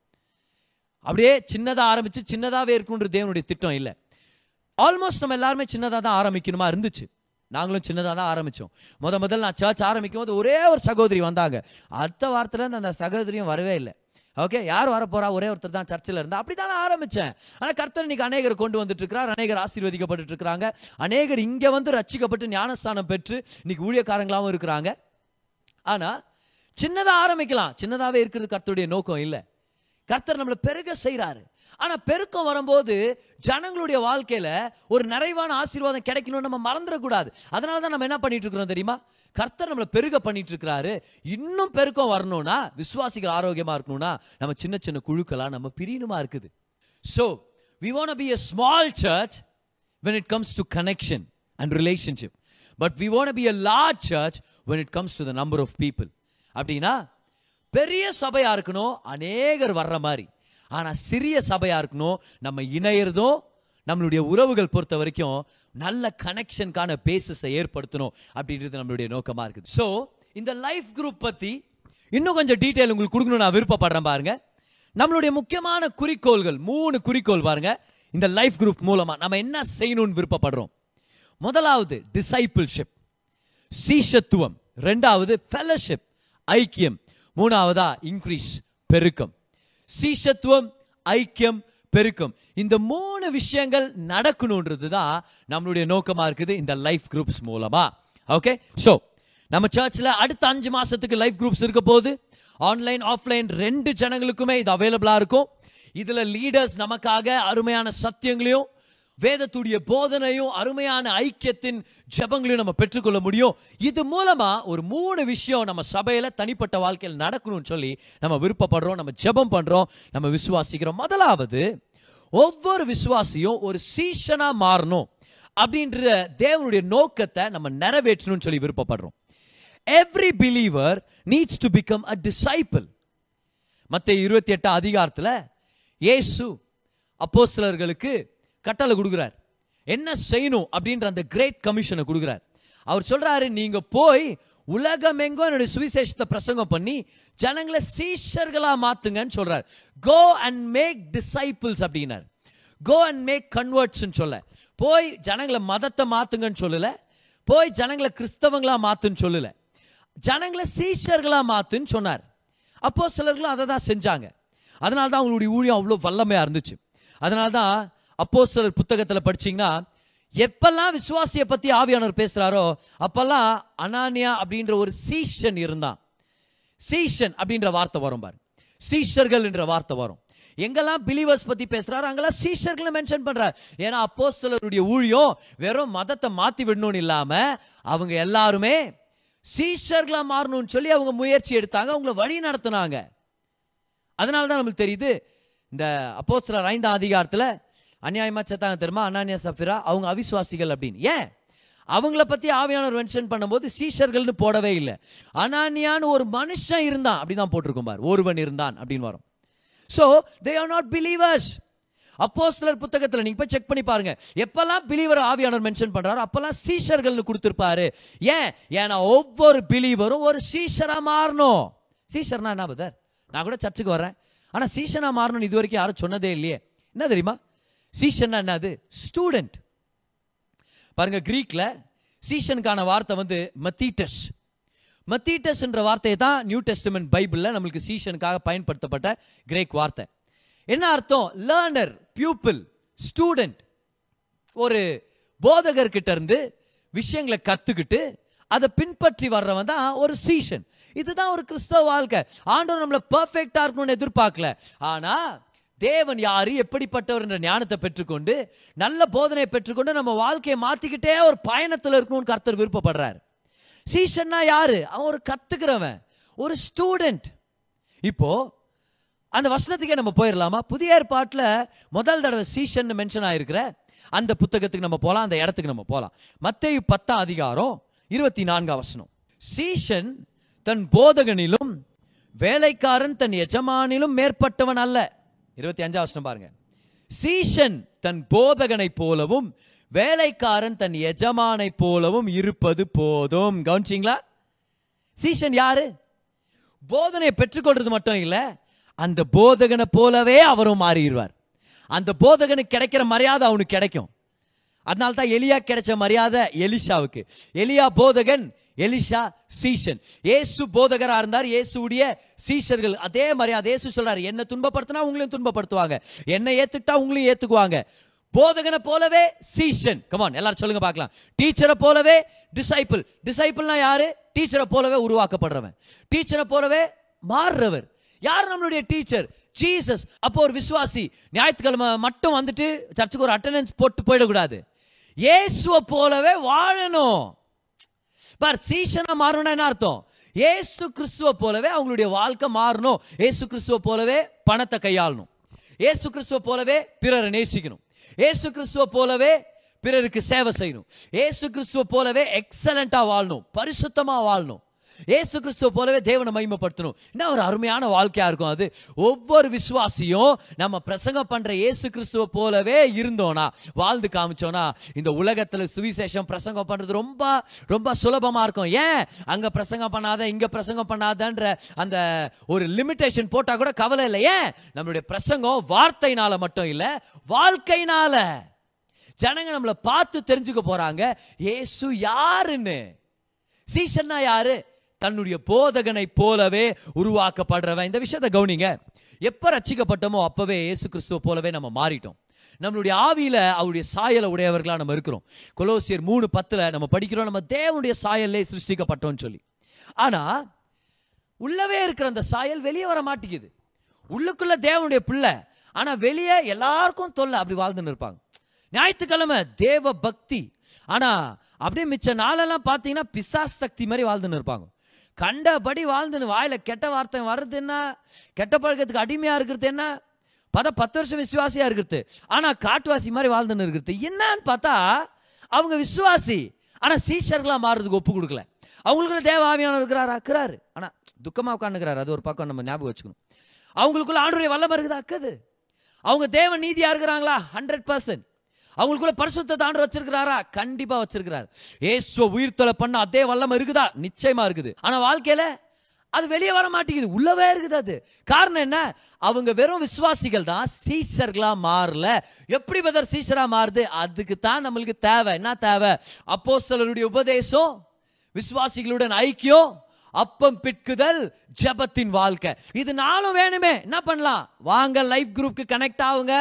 அப்படியே சின்னதாக ஆரம்பித்து சின்னதாகவே இருக்கணுன்றது தேவனுடைய திட்டம் இல்லை. ஆல்மோஸ்ட் நம்ம எல்லாருமே சின்னதாக தான் ஆரம்பிக்கணுமா இருந்துச்சு. நாங்களும் சின்னதாக தான் ஆரம்பித்தோம் முத முதல்ல நான் சர்ச் ஆரம்பிக்கும் போது ஒரே ஒரு சகோதரி வந்தாங்க. அடுத்த வாரத்தில் அந்த சகோதரியும் வரவே இல்லை. ஓகே யார் வர போறா ஒரே ஒருத்தர் தான் சர்ச்சில் இருந்தா. அப்படி தான் நான் ஆரம்பிச்சேன். ஆனால் கர்த்தர் இன்னைக்கு அநேகர் கொண்டு வந்துட்டு இருக்கிறார். அநேகர் ஆசீர்வதிக்கப்பட்டு இருக்கிறாங்க. அநேகர் இங்கே வந்து ரச்சிக்கப்பட்டு ஞானஸ்தானம் பெற்று இன்னைக்கு ஊழியக்காரங்களாகவும் இருக்கிறாங்க. ஆனால் சின்னதா ஆரம்பிக்கலாம். சின்னதாவே இருக்கிறது கர்த்தருடைய நோக்கம் இல்லை. கர்த்தர் நம்மளை பெருக செய்கிறாரு ஆனா பெருக்கம் வரும்போது ஜனங்களுடைய வாழ்க்கையில ஒரு நிறைவான ஆசீர்வாதம் கிடைக்கணும்னு நம்ம மறந்துடக்கூடாது. அதனால தான் நம்ம என்ன பண்ணிட்டு இருக்கிறோம் தெரியுமா? கர்த்தர் நம்மளை பெருக பண்ணிட்டு இருக்கிறாரு இன்னும் பெருக்கம் வரணும்னா விசுவாசிகள் ஆரோக்கியமா இருக்கணும்னா நம்ம சின்ன சின்ன குழுக்களா நம்ம பிரியணுமா இருக்குது. So we want be a small church when it comes to connection and relationship but we want be a large church when it comes to the number of people அப்படின்னா பெரிய சபையா இருக்கணும் அநேகர் வர்ற மாதிரி. ஆனா சிறிய சபையா இருக்கணும் நம்ம இணையறதும் நம்மளுடைய உறவுகள் பொறுத்த வரைக்கும் நல்ல கனெக்ஷனுக்கான பேசஸை ஏற்படுத்தணும் அப்படின்றது நம்மளுடைய நோக்கமா இருக்குது. ஸோ இந்த லைஃப் குரூப் பத்தி இன்னும் கொஞ்சம் டீட்டெயில் உங்களுக்கு கொடுக்கணும்னு நான் விருப்பப்படுறேன் பாருங்க. நம்மளுடைய முக்கியமான குறிக்கோள்கள் மூணு குறிக்கோள் பாருங்க. இந்த லைஃப் குரூப் மூலமா நம்ம என்ன செய்யணும்னு விருப்பப்படுறோம். முதலாவது டிசைபிள்ஷிப் சீஷத்துவம். ரெண்டாவது ஃபெலோஷிப் ஐக்கியம். மூணாவதா இன்க்ரீஸ் பெருக்கம். சீசத்துவம் ஐக்கியம் பெருக்கம். இந்த மூணு விஷயங்கள் நடக்கணுன்றது தான் நம்மளுடைய நோக்கமாக இருக்குது இந்த லைஃப் குரூப்ஸ் மூலமா. ஓகே ஸோ நம்ம சர்ச்சில் அடுத்த அஞ்சு மாதத்துக்கு லைஃப் குரூப்ஸ் இருக்க போகுது. ஆன்லைன் ஆஃப்லைன் ரெண்டு ஜனங்களுக்குமே இது அவைலபிளாக இருக்கும். இதில் லீடர்ஸ் நமக்காக அருமையான சத்தியங்களையும் வேதத்துடைய போதனையும் அருமையான ஐக்கியத்தின் ஜெபங்களையும் நம்ம பெற்றுக்கொள்ள முடியும். இது மூலமா ஒரு மூணு விஷயம் நம்ம சபையில தனிப்பட்ட வாழ்க்கையில் நடக்கணும்னு சொல்லி நம்ம விருப்பப்படுறோம் நம்ம ஜெபம் பண்றோம் நம்ம விசுவாசிக்கிறோம். முதலாவது ஒவ்வொரு விசுவாசியும் ஒரு சீசனா மாறணும் அப்படின்ற தேவனுடைய நோக்கத்தை நம்ம நிறைவேற்றணும்னு சொல்லி விருப்பப்படுறோம். Every believer needs to become a disciple மற்ற இருபத்தி எட்டாம் அதிகாரத்துல இயேசு அப்போஸ்தலர்களுக்கு கட்டளை கொடுக்குறார். என்ன செய்யணும் அப்படின்ற அந்த கிரேட் கமிஷனை கொடுக்குறார். அவர் சொல்கிறாரு நீங்கள் போய் உலகமெங்கும் என்னுடைய சுவிசேஷத்தை பிரசங்கம் பண்ணி ஜனங்களை சீஷர்களாக மாற்றுங்கன்னு சொல்கிறார் கோ அண்ட் மேக் டிசைபிள்ஸ் அப்படின்னார் கோ அண்ட் மேக் கன்வெர்ட்ஸ்ன்னு சொல்ல. போய் ஜனங்களை மதத்தை மாற்றுங்கன்னு சொல்லலை. போய் ஜனங்களை கிறிஸ்தவங்களாக மாற்றுன்னு சொல்லலை. ஜனங்களை சீஷர்களாக மாற்றுன்னு சொன்னார். அப்போ சிலர்களும் அதை தான் செஞ்சாங்க. அதனால தான் அவங்களுடைய ஊழியம் அவ்வளோ வல்லமையாக இருந்துச்சு. அதனால தான் அப்போ சிலர் புத்தகத்தில் படிச்சிங்கன்னா எப்பெல்லாம் விசுவாசியை பற்றி ஆவியானவர் பேசுகிறாரோ அப்பெல்லாம் அனானியா அப்படின்ற ஒரு சீஷன் இருந்தான். சீஷன் அப்படின்ற வார்த்தை வரும் பாரு. சீஷர்கள் என்ற வார்த்தை வரும். எங்கெல்லாம் பிலீவர்ஸ் பத்தி பேசுறாரு அங்கெல்லாம் சீஷர்களை மென்ஷன் பண்றாரு. ஏன்னா அப்போ சிலருடைய ஊழியம் வெறும் மதத்தை மாத்தி விடணும்னு இல்லாம அவங்க எல்லாருமே சீஷர்களா மாறணும்னு சொல்லி அவங்க முயற்சி எடுத்தாங்க அவங்கள வழி நடத்தினாங்க. அதனால தான் நம்மளுக்கு தெரியுது இந்த அப்போஸ்தலர் ஐந்தாம் அதிகாரத்தில் அநியாயமா செத்தாங்க தெரியுமா? அனானியா சஃபிரா அவங்க அவிசுவாசிகள் அப்படின்னு. ஏன்? அவங்கள பத்தி ஆவியானவர் மென்ஷன் பண்ணும்போது சீஷர்கள்னு போடவே இல்லை. அனானியான்னு ஒரு மனுஷன் இருந்தான். அப்படிதான் போட்டிருக்கும் பார். ஒருவன் இருந்தான் அப்படின்னு வரும். So they are not believers அப்போஸ்தலர் புத்தகத்தில் நீங்க போய் செக் பண்ணி பாருங்க. எப்பெல்லாம் பிலீவர் ஆவியானவர் மென்ஷன் பண்றாரோ அப்பெல்லாம் சீஷர்கள்னு கொடுத்துருப்பாரு. ஏன்? ஏன்னா ஒவ்வொரு பிலீவரும் ஒரு சீஷரா மாறணும். சீஷர்னா என்ன பதர் நான் கூட சர்ச்சுக்கு வரேன் ஆனால் சீஷனா மாறணும்னு இது வரைக்கும் யாரும் சொன்னதே இல்லையே. என்ன தெரியுமா? சீஷன்னா என்னது? ஸ்டூடெண்ட் பாருங்க கிரீக்ல சீஷனுக்கான வார்த்தை வந்து மத்தீட்டஸ் மத்தீட்டஸ் என்ற வார்த்தையை தான் நியூ டெஸ்டமெண்ட் பைபிளில் நம்மளுக்கு சீஷனுக்காக பயன்படுத்தப்பட்ட கிரேக் வார்த்தை. என்ன அர்த்தம்? லேர்னர் பியூப்பிள் ஸ்டூடெண்ட் ஒரு போதகர்கிட்ட இருந்து விஷயங்களை கற்றுக்கிட்டு அதை பின்பற்றி வர்றவன் தான் ஒரு சீஷன். இதுதான் ஒரு கிறிஸ்தவ வாழ்க்கை. ஆண்டவர் நம்மளை பர்ஃபெக்டாக இருக்கணும்னு எதிர்பார்க்கல. ஆனால் தேவன் யாரு எப்படிப்பட்டவர் என்ற ஞானத்தை பெற்றுக்கொண்டு நல்ல போதனையை பெற்றுக்கொண்டு நம்ம வாழ்க்கையை மாற்றிக்கிட்டே ஒரு பயணத்தில் இருக்கணும்னு கர்த்தர் விருப்பப்படுறாரு. சீஷன்னா யாரு? அவன் ஒரு கத்துக்கிறவன் ஒரு ஸ்டூடெண்ட் இப்போ அந்த வசனத்துக்கே நம்ம போயிடலாமா புதிய ஏற்பாட்டில் முதல் தடவை சீசன் மென்ஷன் ஆயிருக்கிற அந்த புத்தகத்துக்கு நம்ம போகலாம் அந்த இடத்துக்கு நம்ம போகலாம் மத்திய பத்தாம் அதிகாரம் இருபத்தி நான்காம் வசனம். சீஷன் தன் போதகனிலும் வேலைக்காரன் தன் எஜமானிலும் மேற்பட்டவன் அல்ல. இருபத்தி அஞ்சாம் வருஷம் பாருங்க. சீஷன் தன் போதகனை போலவும் வேலைக்காரன் தன் எஜமானை போலவும் இருப்பது போதும். கவனிச்சிங்களா? சீஷன் யாரு? போதனையை பெற்றுக்கொள்றது மட்டும் இல்லை அந்த போதகனை போலவே அவரும் மாறிடுவார். அந்த போதகனுக்கு கிடைக்கிற மரியாதை அவனுக்கு கிடைக்கும். அதனால தான் எலியா கிடைச்ச மரியாதை எலிஷாவுக்கு. எலியா போதகன் எலிஷா சீஷன். இயேசு போதகரா இருந்தார். இயேசுடைய சீஷர்கள். அதே மாதிரி அதே சொல்றாரு என்ன துன்பப்படுத்தினா உங்களையும் துன்பப்படுத்துவாங்க. என்ன ஏத்துக்கிட்டா உங்களையும் ஏத்துக்குவாங்க. போதகனை போலவே சீஷன். கமான் எல்லாரும் சொல்லுங்க பார்க்கலாம். டீச்சரை போலவே டிசைபிள் டிசைபிள்னா யாரு? டீச்சரை போலவே உருவாக்கப்படுறவன். டீச்சரை போலவே மாறுறவர். யார் நம்மளுடைய டீச்சர் ஜீசஸ் அப்போ ஒரு விசுவாசி ஞாயிற்றுக்கிழமை மட்டும் வந்துட்டு சர்ச்சுக்கு ஒரு அட்டண்டன்ஸ் போட்டு போயிடக்கூடாது. இயேசுவை போலவே வாழணும். பார் சீஷனா மாறணும்னா என்ன அர்த்தம்? ஏசு கிறிஸ்துவ போலவே அவங்களுடைய வாழ்க்கை மாறணும். ஏசு கிறிஸ்துவ போலவே பணத்தை கையாளணும். ஏசு கிறிஸ்துவ போலவே பிறரை நேசிக்கணும். ஏசு கிறிஸ்துவ போலவே பிறருக்கு சேவை செய்யணும். ஏசு கிறிஸ்துவ போலவே எக்ஸலண்டா வாழணும். பரிசுத்தமா வாழணும். ஏசு கிறிஸ்துவ போலவே தேவனை மகிமைப்படுத்தணும். என்ன ஒரு அருமையான வாழ்க்கையா இருக்கும் அது? ஒவ்வொரு விசுவாசியும் நம்ம பிரசங்கம் பண்ற இயேசு கிறிஸ்துவ போலவே இருந்தோனா வாழ்ந்து காமிச்சோனா இந்த உலகத்துல சுவிசேஷம் பிரசங்கம் பண்றது ரொம்ப ரொம்ப சுலபமா இருக்கும். ஏன்? அங்க பிரசங்கம் பண்ணாத இங்க பிரசங்கம் பண்ணாதன்ற அந்த ஒரு லிமிட்டேஷன் போட்டா கூட கவலை இல்லை. ஏன்? நம்மளுடைய பிரசங்கம் வார்த்தையினால மட்டும் இல்ல வாழ்க்கையினால. ஜனங்க நம்மளை பார்த்து தெரிஞ்சுக்க போறாங்க ஏசு யாருன்னு? சீசன்னா யாரு? தன்னுடைய போதகனை போலவே உருவாக்கப்படுறவன். இந்த விஷயத்தை கவனிங்க. எப்ப ரச்சிக்கப்பட்டோமோ அப்பவே இயேசு கிறிஸ்துவ போலவே நம்ம மாறிட்டோம். நம்மளுடைய ஆவியில அவருடைய சாயலை உடையவர்களா நம்ம இருக்கிறோம். கொலோசியர் மூணு பத்துல நம்ம படிக்கிறோம். நம்ம தேவனுடைய சாயல்லே சிருஷ்டிக்கப்பட்டோம்னு சொல்லி. ஆனா உள்ளவே இருக்கிற அந்த சாயல் வெளியே வர மாட்டேங்குது. உள்ளுக்குள்ள தேவனுடைய பிள்ளை. ஆனா வெளியே எல்லாருக்கும் தொல்லை. அப்படி வாழ்ந்துன்னு இருப்பாங்க. ஞாயிற்றுக்கிழமை தேவ பக்தி. ஆனா அப்படியே மிச்ச நாளெல்லாம் பார்த்தீங்கன்னா பிசாஸ் சக்தி மாதிரி வாழ்ந்துன்னு இருப்பாங்க. கண்டபடி வாழ்ந்துன்னு வாயில கெட்ட வார்த்தை வர்றது என்ன? கெட்ட பழக்கத்துக்கு அடிமையா இருக்கிறது என்ன? பத பத்து வருஷம் விசுவாசியா இருக்கிறது. ஆனா காட்டுவாசி மாதிரி வாழ்ந்துன்னு இருக்கிறது. என்னன்னு பார்த்தா அவங்க விசுவாசி ஆனா சீஷர்களா மாறுறதுக்கு ஒப்பு கொடுக்கல. அவங்களுக்குள்ள தேவ ஆவியானவர் இருக்கிறாரா? இருக்கிறாரு. ஆனா துக்கமா உட்காந்துக்கிறாரு அது ஒரு பக்கம் நம்ம ஞாபகம் வச்சுக்கணும். அவங்களுக்குள்ள ஆண்டுடைய வல்லமை இருக்குதா? அக்குது அவங்க தேவ நீதியா இருக்கிறாங்களா? ஹண்ட்ரட் பர்சன்ட் அவங்களுக்குள்ள பரிசுத்த ஆண்டு வச்சிருக்கிறாரா? கண்டிப்பா வச்சிருக்கிறார். ஏசுவ உயிர்த்தலை பண்ண அதே வல்லமை இருக்குதா? நிச்சயமா இருக்குது. ஆனா வாழ்க்கையில அது வெளியே வர மாட்டேங்குது. உள்ளவே இருக்குது அது. காரணம் என்ன? அவங்க வெறும் விசுவாசிகள் தான். சீசர்களா மாறல. எப்படி பதர் சீசரா மாறுது? அதுக்கு தான் நம்மளுக்கு தேவை. என்ன தேவை? அப்போஸ்தலருடைய உபதேசம் விசுவாசிகளுடன் ஐக்கியம் அப்பம் பிட்குதல் ஜெபத்தின் வாழ்க்கை. இது நாளும் வேணுமே. என்ன பண்ணலாம்? வாங்க லைஃப் குரூப்க்கு கனெக்ட் ஆகுங்க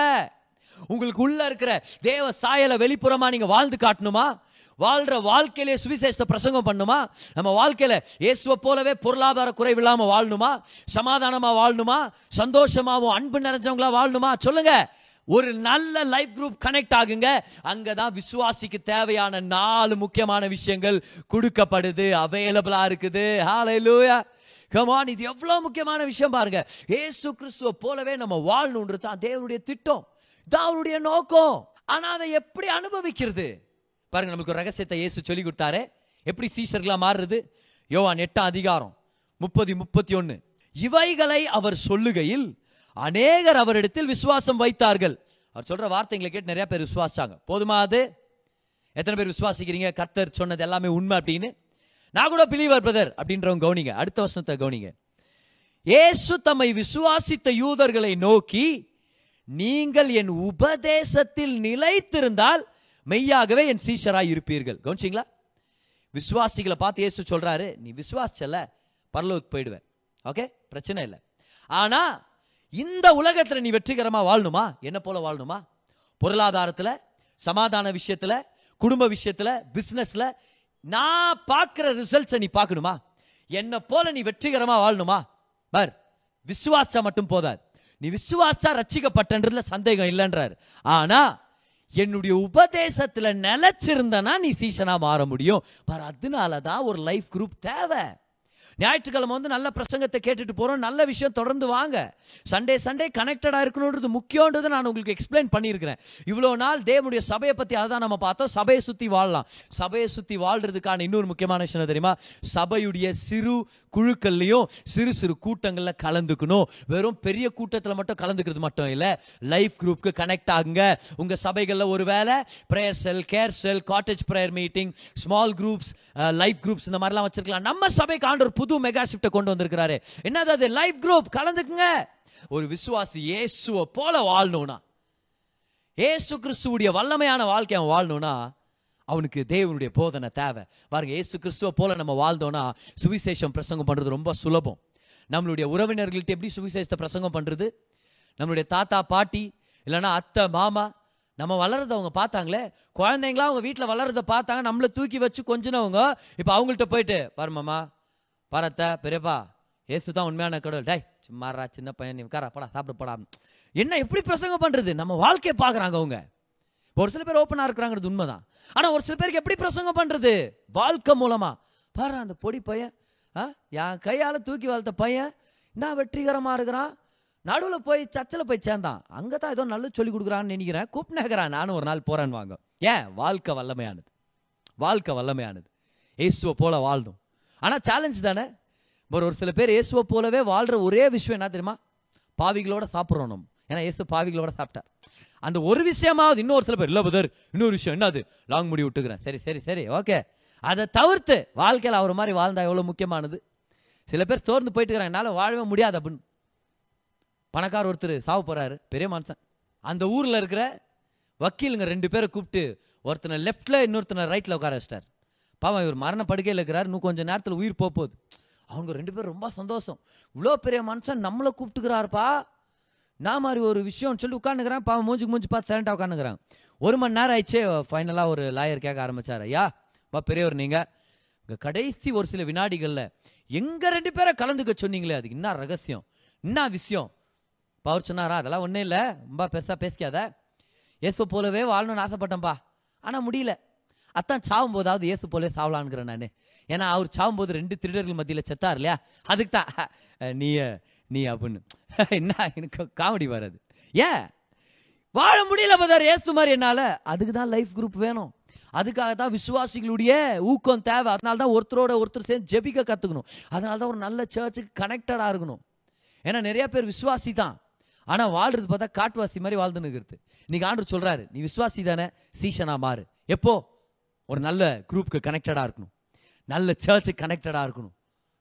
உங்களுக்கு உள்ள இருக்கிற தேவ சாயலை வெளிப்புறமா நீங்க வாழ்ந்து காட்டணுமா? வாழ்ற வாழ்க்கையிலே சுவிசேஷத்தை பிரசங்கம் பண்ணுமா? நம்ம வாழ்க்கையில இயேசுவை போலவே பொருளாதார குறைவில்லாம வாழணுமா? சமாதானமா வாழணுமா? சந்தோஷமாவும் அன்பு நிறைஞ்சவங்களா வாழணுமா? சொல்லுங்க. ஒரு நல்ல லைஃப் குரூப் கனெக்ட் ஆகுங்க. அங்கதான் விசுவாசிக்கு தேவையான நாலு முக்கியமான விஷயங்கள் கொடுக்கப்படுது. அவைலபிளா இருக்குது. ஹalleluya கமான் இது எவ்வளவு முக்கியமான விஷயம் பாருங்க. ஏசு கிறிஸ்துவ போலவே நம்ம வாழணுன்றது தான் தேவனுடைய திட்டம். இதான் அவருடைய நோக்கம். ஆனா அதை எப்படி அனுபவிக்கிறது? பாருங்க நமக்கு ஒரு ரகசியத்தை இயேசு சொல்லி கொடுத்தாரு. எப்படி சீசர்களாக மாறுறது? யோவான் எட்டாம் அதிகாரம் முப்பது முப்பத்தி ஒன்னு இவைகளை அவர் சொல்லுகையில் அநேகர் அவரிடத்தில் விசுவாசம் வைத்தார்கள். அவர் சொல்ற வார்த்தைகளை கேட்டு நிறைய பேர் விசுவாசிச்சாங்க. போதுமா அது? எத்தனை பேர் விசுவாசிக்கிறீங்க? கர்த்தர் சொன்னது எல்லாமே உண்மை அப்படின்னு. நான் கூட பிலீவர் பிரதர் அப்படின்றவங்க கவனிங்க. அடுத்த வருஷத்தை கவனிங்க. ஏசு தம்மை விசுவாசித்த யூதர்களை நோக்கி நீங்கள் என் உபதேசத்தில் நிலைத்திருந்தால் மெய்யாகவே என் சீஷராய் இருப்பீர்கள். கவனிச்சிங்களா? விசுவாசிகளை பார்த்து ஏசு சொல்றாரு நீ விசுவாசிச்சல பரலோக்கு போயிடுவேன். ஓகே பிரச்சனை இல்லை. ஆனா இந்த உலகத்துல நீ வெற்றிகரமா வாழணுமா? என்ன போல வாழணுமா? பொருளாதாரத்துல சமாதான விஷயத்துல குடும்ப விஷயத்துல பிசினஸ்ல நான் பார்க்குற ரிசல்ட்ஸை நீ பார்க்கணுமா? என்ன போல நீ வெற்றிகரமா வாழணுமா? பார் விசுவாசம் மட்டும் போதாது. நீ விசுவாசா ரட்சிக்கப்பட்டன்றதுல சந்தேகம் இல்லைன்றாரு. ஆனா என்னுடைய உபதேசத்துல நிலைச்சிருந்தனா நீ சீசனா மாற முடியும். பார் அதனால தான் ஒரு லைஃப் குரூப் தேவை. ஞாயிற்றுக்கிழமை வந்து நல்ல பிரசங்கத்தை கேட்டுட்டு போகிறோம் நல்ல விஷயம் தொடர்ந்து வாங்க. சண்டே சண்டே கனெக்டடாக இருக்கணுன்றது முக்கியன்றது நான் உங்களுக்கு எக்ஸ்பிளைன் பண்ணியிருக்கிறேன். இவ்வளோ நாள் தேவனுடைய சபையை பற்றி அதான் நம்ம பார்த்தோம். சபையை சுற்றி வாழலாம். சபையை சுற்றி வாழ்றதுக்கான இன்னொரு முக்கியமான விஷயம் தெரியுமா? சபையுடைய சிறு குழுக்கள்லையும் சிறு சிறு கூட்டங்களில் கலந்துக்கணும். வெறும் பெரிய கூட்டத்தில் மட்டும் கலந்துக்கிறது மட்டும் இல்லை. லைஃப் குரூப்க்கு கனெக்ட் ஆகுங்க. உங்கள் சபைகளில் ஒரு வேலை prayer cell care cell cottage prayer meeting small groups life groups இந்த மாதிரிலாம் வச்சுருக்கலாம். நம்ம சபைக்கு ஆண்டவர் புது மெகா ஷிஃப்ட்டை கொண்டு வந்திருக்கிறாரு. என்னது அது? Life group. கலந்துக்குங்க. ஒரு விசுவாசி இயேசுவை போல வாழணும்னா ஏசு கிறிஸ்துவுடைய வல்லமையான வாழ்க்கை அவன் வாழணும்னா அவனுக்கு தேவனுடைய போதனை தேவை. பாருங்க ஏசு கிறிஸ்துவை போல நம்ம வாழ்ந்தோம்னா சுவிசேஷம் பிரசங்கம் பண்றது ரொம்ப சுலபம். நம்மளுடைய உறவினர்கள்ட்ட எப்படி சுவிசேஷத்தை பிரசங்கம் பண்றது? நம்மளுடைய தாத்தா பாட்டி இல்லைனா அத்தை மாமா நம்ம வளர்றத அவங்க பார்த்தாங்களே? குழந்தைங்களா அவங்க வீட்டில் வளர்றத பார்த்தாங்க நம்மளை தூக்கி வச்சு கொஞ்சினவங்க இப்போ அவங்கள்ட்ட போயிட்டு பாரு மாமா பாரத்த பெரியப்பா ஏசு தான் உண்மையான கடவுள். டேய் சும்மாறா சின்ன பையன் நீ உட்காரா படா சாப்பிட படா. என்ன எப்படி பிரசங்கம் பண்றது? நம்ம வாழ்க்கையை பார்க்குறாங்க அவங்க. ஒரு சில பேர் ஓப்பனாக இருக்கிறாங்கிறது உண்மைதான். ஆனால் ஒரு சில பேருக்கு எப்படி பிரசங்கம் பண்றது? வாழ்க்கை மூலமா. பாரு அந்த பொடி பையன் ஆ என் கையால் தூக்கி வளர்த்த பையன் என்ன வெற்றிகரமாக இருக்கிறான்? நடுவில் போய் சர்ச்சில் போய் சேர்ந்தான். அங்கே தான் ஏதோ நல்ல சொல்லி கொடுக்குறான்னு நினைக்கிறேன். கூப்பிட்டுக்கிறேன் நானும் ஒரு நாள் போகிறேன்னு வாங்க. ஏன்? வாழ்க்கை வல்லமையானது. வாழ்க்கை வல்லமையானது. இயேசுவை போல வாழணும். ஆனால் சேலஞ்ச் தானே? ஒரு ஒரு சில பேர் இயேசுவை போலவே வாழ்கிற ஒரே விஷயம் என்ன தெரியுமா? பாவிகளோட சாப்பிட்றோம் நம்ம ஏன்னா இயேசு பாவிகளோட சாப்பிட்டார். அந்த ஒரு விஷயமாவது இன்னொரு சில பேர் இல்லை புதர் இன்னொரு விஷயம் என்னது? லாங் முடி விட்டுக்கிறேன். சரி சரி சரி ஓகே அதை தவிர்த்து வாழ்க்கையில் அவர் மாதிரி வாழ்ந்தா எவ்வளோ முக்கியமானது? சில பேர் சோர்ந்து போயிட்டு இருக்கிறாங்க. என்னால் வாழவே முடியாது அப்படின்னு. பணக்கார ஒருத்தர் சாவு போகிறாரு பெரிய மனுஷன். அந்த ஊரில் இருக்கிற வக்கீலுங்க ரெண்டு பேரை கூப்பிட்டு ஒருத்தனை லெஃப்டில் இன்னொருத்தனை ரைட்டில் உட்கார வச்சிட்டார். பாவம் இவர் மரண படுக்கையில் இருக்கிறார். இன்னும் கொஞ்சம் நேரத்தில் உயிர் போகுது. அவங்க ரெண்டு பேரும் ரொம்ப சந்தோஷம். இவ்வளோ பெரிய மனுஷன் நம்மளை கூப்பிட்டுக்கிறாருப்பா. நான் மாதிரி ஒரு விஷயம்னு சொல்லி உட்காந்துக்கிறேன் பாவம் மூஞ்சுக்கு மூஞ்சி பார்த்து சைலண்டாக உட்காந்துக்கிறேன் ஒரு மணி நேரம் ஆயிடுச்சு. ஃபைனலாக ஒரு லாயர் கேட்க ஆரம்பித்தார் ஐயா பா பெரியவர் நீங்கள் இங்கே கடைசி ஒரு சில வினாடிகளில் எங்கள் ரெண்டு பேரை கலந்துக்க சொன்னீங்களே? அதுக்கு என்ன ரகசியம்? என்ன விஷயம்? பவர் சொன்னாரா? அதெல்லாம் ஒன்றும் இல்லை. ரொம்ப பெருசாக பேசிக்காத. இயேசு போலவே வாழணும்னு ஆசைப்பட்டேன்ப்பா ஆனால் முடியல. அத்தான் சாவும் போதாவது இயேசு போலே சாவலான்ங்கிறேன் நான். ஏன்னா அவர் சாவும் போது ரெண்டு திருடர்கள் மத்தியில் செத்தார் இல்லையா? அதுக்கு தான் நீ நீ அப்படின்னு என்ன எனக்கு காமெடி வராது. ஏன்? வாழ முடியல பதார் ஏசு மாதிரி என்னால. அதுக்கு தான் லைஃப் குரூப் வேணும். அதுக்காக தான் விசுவாசிகளுடைய ஊக்கம் தேவை. அதனால தான் ஒருத்தரோட ஒருத்தர் சேர்ந்து ஜெபிக்க கற்றுக்கணும் அதனால தான் ஒரு நல்ல சர்ச்சுக்கு கனெக்டடாக இருக்கணும். ஏன்னா நிறைய பேர் விசுவாசி தான். ஆனால் வாழ்றது பார்த்தா காட்டுவாசி மாதிரி வாழ்ந்துன்னு இருக்கிறது இன்னைக்கு ஆண்டு சொல்கிறாரு நீ விசுவாசி தானே? சீசனாக மாறு. எப்போ? ஒரு நல்ல குரூப்புக்கு கனெக்டடாக இருக்கணும். நல்ல சர்ச்சுக்கு கனெக்டடாக இருக்கணும்.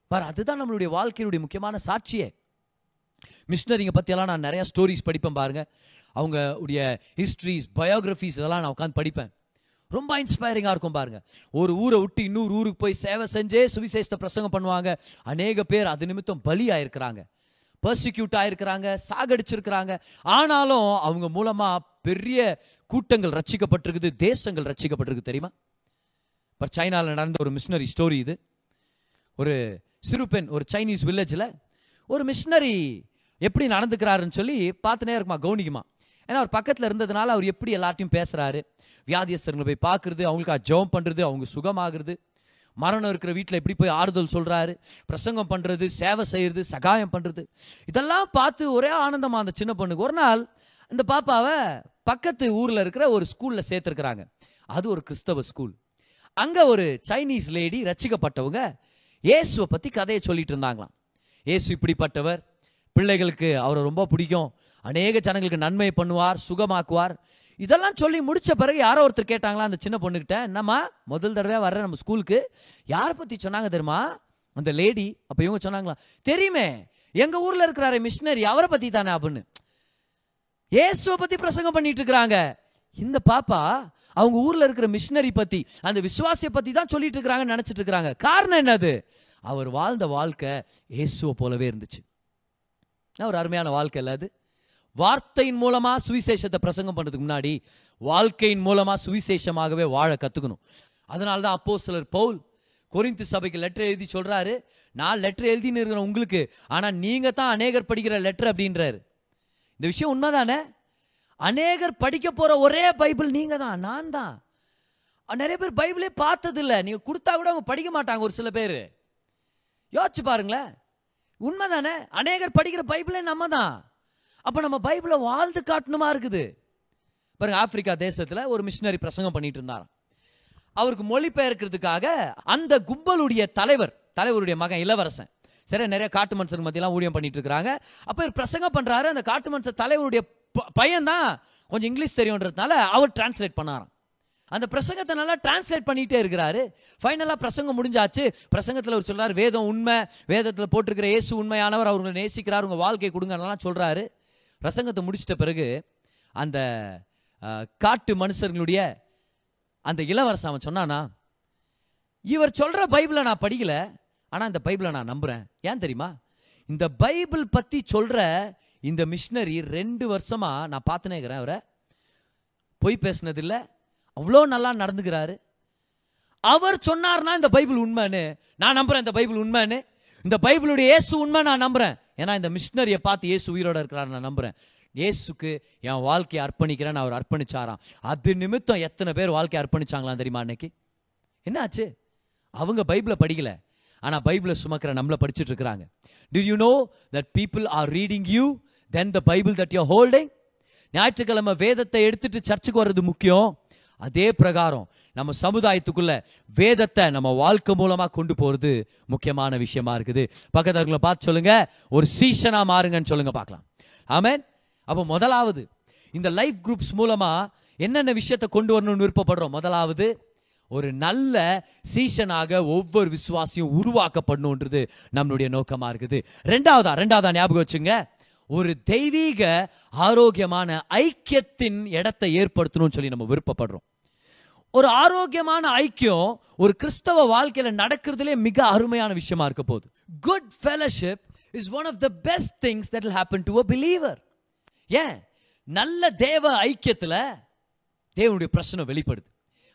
பாரு அதுதான் நம்மளுடைய வாழ்க்கையினுடைய முக்கியமான சாட்சியே. மிஷினரிங்க பற்றியெல்லாம் நான் நிறையா ஸ்டோரிஸ் படிப்பேன் பாருங்க. அவங்க உடைய ஹிஸ்ட்ரிஸ் பயோகிராஃபிஸ் இதெல்லாம் நான் உட்காந்து படிப்பேன். ரொம்ப இன்ஸ்பைரிங்காக இருக்கும் பாருங்க. ஒரு ஊரை விட்டு இன்னொரு ஊருக்கு போய் சேவை செஞ்சே சுவிசேஷத்தை பிரசங்கம் பண்ணுவாங்க. அநேக பேர் அது நிமித்தம் பலி ஆயிருக்கிறாங்க பர்சிக்யூட் ஆயிருக்கிறாங்க சாகடிச்சிருக்கிறாங்க. ஆனாலும் அவங்க மூலமாக பெரிய கூட்டங்கள் ரட்சிக்கப்பட்டிருக்குது தேசங்கள் ரச்சிக்கப்பட்டிருக்கு தெரியுமா? இப்போ சைனாவில் நடந்த ஒரு மிஷினரி ஸ்டோரி இது. ஒரு சிறு பெண் ஒரு சைனீஸ் வில்லேஜில் ஒரு மிஷினரி எப்படி நடந்துக்கிறாருன்னு சொல்லி பார்த்துனே இருக்குமா கவனிக்குமா. ஏன்னா அவர் பக்கத்தில் இருந்ததுனால அவர் எப்படி எல்லாத்தையும் பேசுகிறாரு வியாதியஸ்தர்களை போய் பார்க்குறது அவங்களுக்கு ஜெபம் பண்ணுறது அவங்க சுகமாகிறது. மரணம் இருக்கிற வீட்டில் எப்படி போய் ஆறுதல் சொல்கிறாரு பிரசங்கம் பண்ணுறது சேவை செய்கிறது சகாயம் பண்ணுறது இதெல்லாம் பார்த்து ஒரே ஆனந்தமாக அந்த சின்ன பொண்ணுக்கு. ஒரு நாள் அந்த பாப்பாவை பக்கத்து ஊரில் இருக்கிற ஒரு ஸ்கூலில் சேர்த்துருக்குறாங்க. அது ஒரு கிறிஸ்தவ ஸ்கூல் அங்க ஒரு சைனீஸ் லேடி ரச்சிக்கப்பட்டவங்க இயேசுவை பத்தி கதையை சொல்லிட்டு இருந்தாங்களாம். இயேசு இப்படிப்பட்டவர். பிள்ளைகளுக்கு அவரை ரொம்ப பிடிக்கும். அநேக ஜனங்களுக்கு நன்மை பண்ணுவார் சுகமாக்குவார். இதெல்லாம் சொல்லி முடிச்ச பிறகு யாரோ ஒருத்தர் கேட்டாங்களா அந்த சின்ன பொண்ணுகிட்ட என்னம்மா முதல் தடவை வர்ற நம்ம ஸ்கூலுக்கு யாரை பத்தி சொன்னாங்க தெரியுமா? அந்த லேடி அப்ப இவங்க சொன்னாங்களா தெரியுமே எங்க ஊர்ல இருக்கிறாரு மிஷினரி அவரை பத்தி தானே? அப்படின்னு. இயேசுவை பத்தி பிரசங்கம் பண்ணிட்டு இருக்கிறாங்க. இந்த பாப்பா அவங்க ஊர்ல இருக்கிற மிஷினரி பத்தி அந்த விசுவாசியை பத்தி தான் சொல்லிட்டு இருக்கிறாங்கன்னு நினைச்சிட்டு இருக்கிறாங்க. காரணம் என்னது? அவர் வாழ்ந்த வாழ்க்கை இயேசுவை போலவே இருந்துச்சு. ஒரு அருமையான வாழ்க்கை இல்லாது வார்த்தையின் மூலமா சுவிசேஷத்தை பிரசங்கம் பண்ணதுக்கு முன்னாடி வாழ்க்கையின் மூலமா சுவிசேஷமாகவே வாழ கத்துக்கணும். அதனால தான் அப்போ சிலர் பவுல் கொரிந்து சபைக்கு லெட்டர் எழுதி சொல்றாரு. நான் லெட்டர் எழுதின்னு இருக்கிறேன் உங்களுக்கு. ஆனா நீங்க தான் அநேகர் படிக்கிற லெட்டர் அப்படின்றாரு. இந்த விஷயம் உண்மைதானே? அநேகர் படிக்க போற ஒரே பைபிள் நீங்க தான் நான் தான் நிறைய பேர் பைபிளே பார்த்தது நீங்கள் நீங்க கொடுத்தா கூட அவங்க படிக்க மாட்டாங்க ஒரு சில பேர். யோசிச்சு பாருங்களேன். உண்மைதானே? அநேகர் படிக்கிற பைபிளே நம்ம தான் அப்ப நம்ம பைபிளை வாழ்ந்து காட்டணுமா இருக்குது? பாருங்க ஆப்பிரிக்கா தேசத்துல ஒரு மிஷினரி பிரசங்கம் பண்ணிட்டு இருந்தாராம். அவருக்கு மொழிபெயர்க்கிறதுக்காக அந்த கும்பலுடைய தலைவர் தலைவருடைய மகன் இளவரசன். சரி நிறைய காட்டு மனுஷன் மத்தியெல்லாம் ஊழியம் பண்ணிட்டு இருக்கிறாங்க. அப்போ இவர் பிரசங்கம் பண்ணுறாரு அந்த காட்டு மனுஷன் தலைவருடைய பையன்தான் கொஞ்சம் இங்கிலீஷ் தெரியுன்றதுனால அவர் டிரான்ஸ்லேட் பண்ணாராம். அந்த பிரசங்கத்தை நல்லா டிரான்ஸ்லேட் பண்ணிகிட்டே இருக்கிறாரு. ஃபைனலாக பிரசங்கம் முடிஞ்சாச்சு. பிரசங்கத்தில் அவர் சொல்கிறார் வேதம் உண்மை. வேதத்தில் போட்டிருக்கிற இயேசு உண்மையானவர் அவர்களை நேசிக்கிறார் உங்கள் வாழ்க்கை கொடுங்கலாம் சொல்கிறாரு பிரசங்கத்தை முடிச்சிட்ட பிறகு அந்த காட்டு மனுஷர்களுடைய அந்த இளவரசன் அவன் சொன்னானா இவர் சொல்கிற பைபிளை நான் படிக்கல ஆனால் இந்த பைபிளை நான் நம்புகிறேன் ஏன் தெரியுமா? இந்த பைபிள் பற்றி சொல்கிற இந்த மிஷினரி ரெண்டு வருஷமாக நான் பார்த்துனே இருக்கிறேன் அவரை. பொய் பேசினதில்லை. அவ்வளோ நல்லா நடந்துக்கிறாரு. அவர் சொன்னார்னா இந்த பைபிள் உண்மைன்னு நான் நம்புகிறேன் இந்த பைபிள் உண்மைன்னு. இந்த பைபிளுடைய இயேசு உண்மை நான் நம்புறேன். ஏன்னா இந்த மிஷினரியை பார்த்து இயேசு உயிரோட இருக்கிறார் நான் நம்புகிறேன் இயேசுக்கு என் வாழ்க்கையை அர்ப்பணிக்கிறேன்னு அவர் அர்ப்பணிச்சாராம். அது நிமித்தம் எத்தனை பேர் வாழ்க்கையை அர்ப்பணிச்சாங்களாம் தெரியுமா அன்னைக்கு? என்னாச்சு? அவங்க பைபிளை படிக்கல. ஆனால் பைபிளை சுமக்கிற நம்மள படிச்சுட்டு இருக்கிறாங்க. Do you know that people are reading you than the Bible that you holding ஞாயிற்றுக்கிழமை வேதத்தை எடுத்துட்டு சர்ச்சுக்கு வர்றது முக்கியம். அதே பிரகாரம் நம்ம சமுதாயத்துக்குள்ள வேதத்தை நம்ம வாழ்க்கை மூலமா கொண்டு போறது முக்கியமான விஷயமா இருக்குது. பக்கத்துல பார்த்து சொல்லுங்க ஒரு சீசனா மாறுங்கன்னு சொல்லுங்க பார்க்கலாம். ஆமேன் அப்போ முதலாவது இந்த லைஃப் குரூப்ஸ் மூலமா என்னென்ன விஷயத்தை கொண்டு வரணும்னு விருப்பப்படுறோம்? முதலாவது ஒரு நல்ல சீசனாக ஒவ்வொரு விசுவாசியும் உருவாக்கப்படணுன்றது நம்மளுடைய நோக்கமா இருக்குது. ரெண்டாவதா ரெண்டாவதா ஞாபகம் வச்சுங்க. ஒரு தெய்வீக ஆரோக்கியமான ஐக்கியத்தின் இடத்தை ஏற்படுத்தணும்னு சொல்லி நம்ம விருப்பப்படுறோம். ஒரு ஆரோக்கியமான ஐக்கியம் ஒரு கிறிஸ்தவ வாழ்க்கையில நடக்கிறதுலே மிக அருமையான விஷயமா இருக்க போகுது. Good fellowship is one of the best things that will happen to a believer ஏன்? நல்ல தேவ ஐக்கியத்தில் தேவனுடைய பிரச்சனை வெளிப்படுது.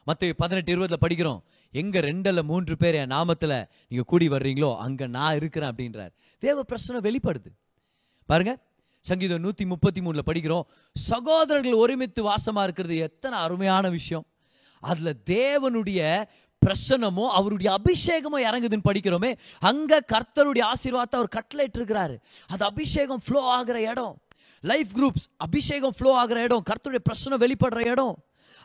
மற்ற பதினெட்டு இருபதுல படிக்கிறோம். எங்க ரெண்டுல மூன்று பேர் என் நாமத்தில் நீங்க கூடி வர்றீங்களோ அங்க நான் இருக்கிறேன் அப்படின்றார். தேவ பிரச்சனை வெளிப்படுது. பாருங்க சங்கீதம் நூற்றி முப்பத்தி மூணில் படிக்கிறோம் சகோதரர்கள் ஒருமித்து வாசமாக இருக்கிறது எத்தனை அருமையான விஷயம். அதில் தேவனுடைய பிரசனமோ அவருடைய அபிஷேகமோ இறங்குதுன்னு படிக்கிறோமே அங்கே கர்த்தருடைய ஆசீர்வாதத்தை அவர் கட்டளையிட்டு இருக்கிறாரு அது அபிஷேகம் ஃப்ளோ ஆகிற இடம். லைஃப் குரூப்ஸ் அபிஷேகம் ஃப்ளோ ஆகிற இடம் கர்த்தருடைய பிரச்சனை வெளிப்படுற இடம்.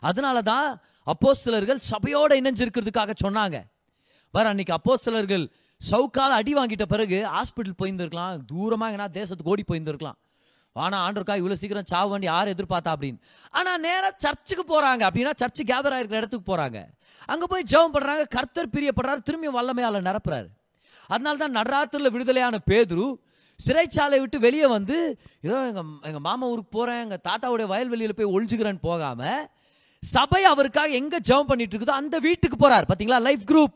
அதனால தான் அப்போஸ்திலர்கள் சபையோடு இணைஞ்சிருக்கிறதுக்காக சொன்னாங்க. வர அன்னைக்கு அப்போஸ்தலர்கள் சவுக்கால் அடி வாங்கிட்ட பிறகு ஹாஸ்பிட்டல் போயிருந்திருக்கலாம். தூரமா எங்கன்னா தேசத்துக்கு ஓடி போயிருந்திருக்கலாம். ஆனா ஆண்டருக்கா இவ்வளோ சீக்கிரம் சாவு வேண்டி யார் எதிர்பார்த்தா அப்படின்னு. ஆனால் நேராக சர்ச்சுக்கு போறாங்க. அப்படின்னா சர்ச்சு கேதர் ஆகிருக்கிற இடத்துக்கு போறாங்க. அங்க போய் ஜெபம் பண்றாங்க. கர்த்தர் பிரியப்படுறாரு. திரும்பி வல்லமையால நிரப்புறாரு. அதனால தான் நடராத்திரில விடுதலையான பேதுரு சிறைச்சாலை விட்டு வெளியே வந்து ஏதோ எங்க எங்க மாமா ஊருக்கு போகிறேன் எங்க தாத்தாவுடைய வயல்வெளியில போய் ஒளிஞ்சுக்கிறேன்னு போகாம சபை அவருக்காக எங்க ஜெபம் பண்ணிட்டு இருக்குதோ அந்த வீட்டுக்கு போகிறார் பாத்தீங்களா? லைஃப் குரூப்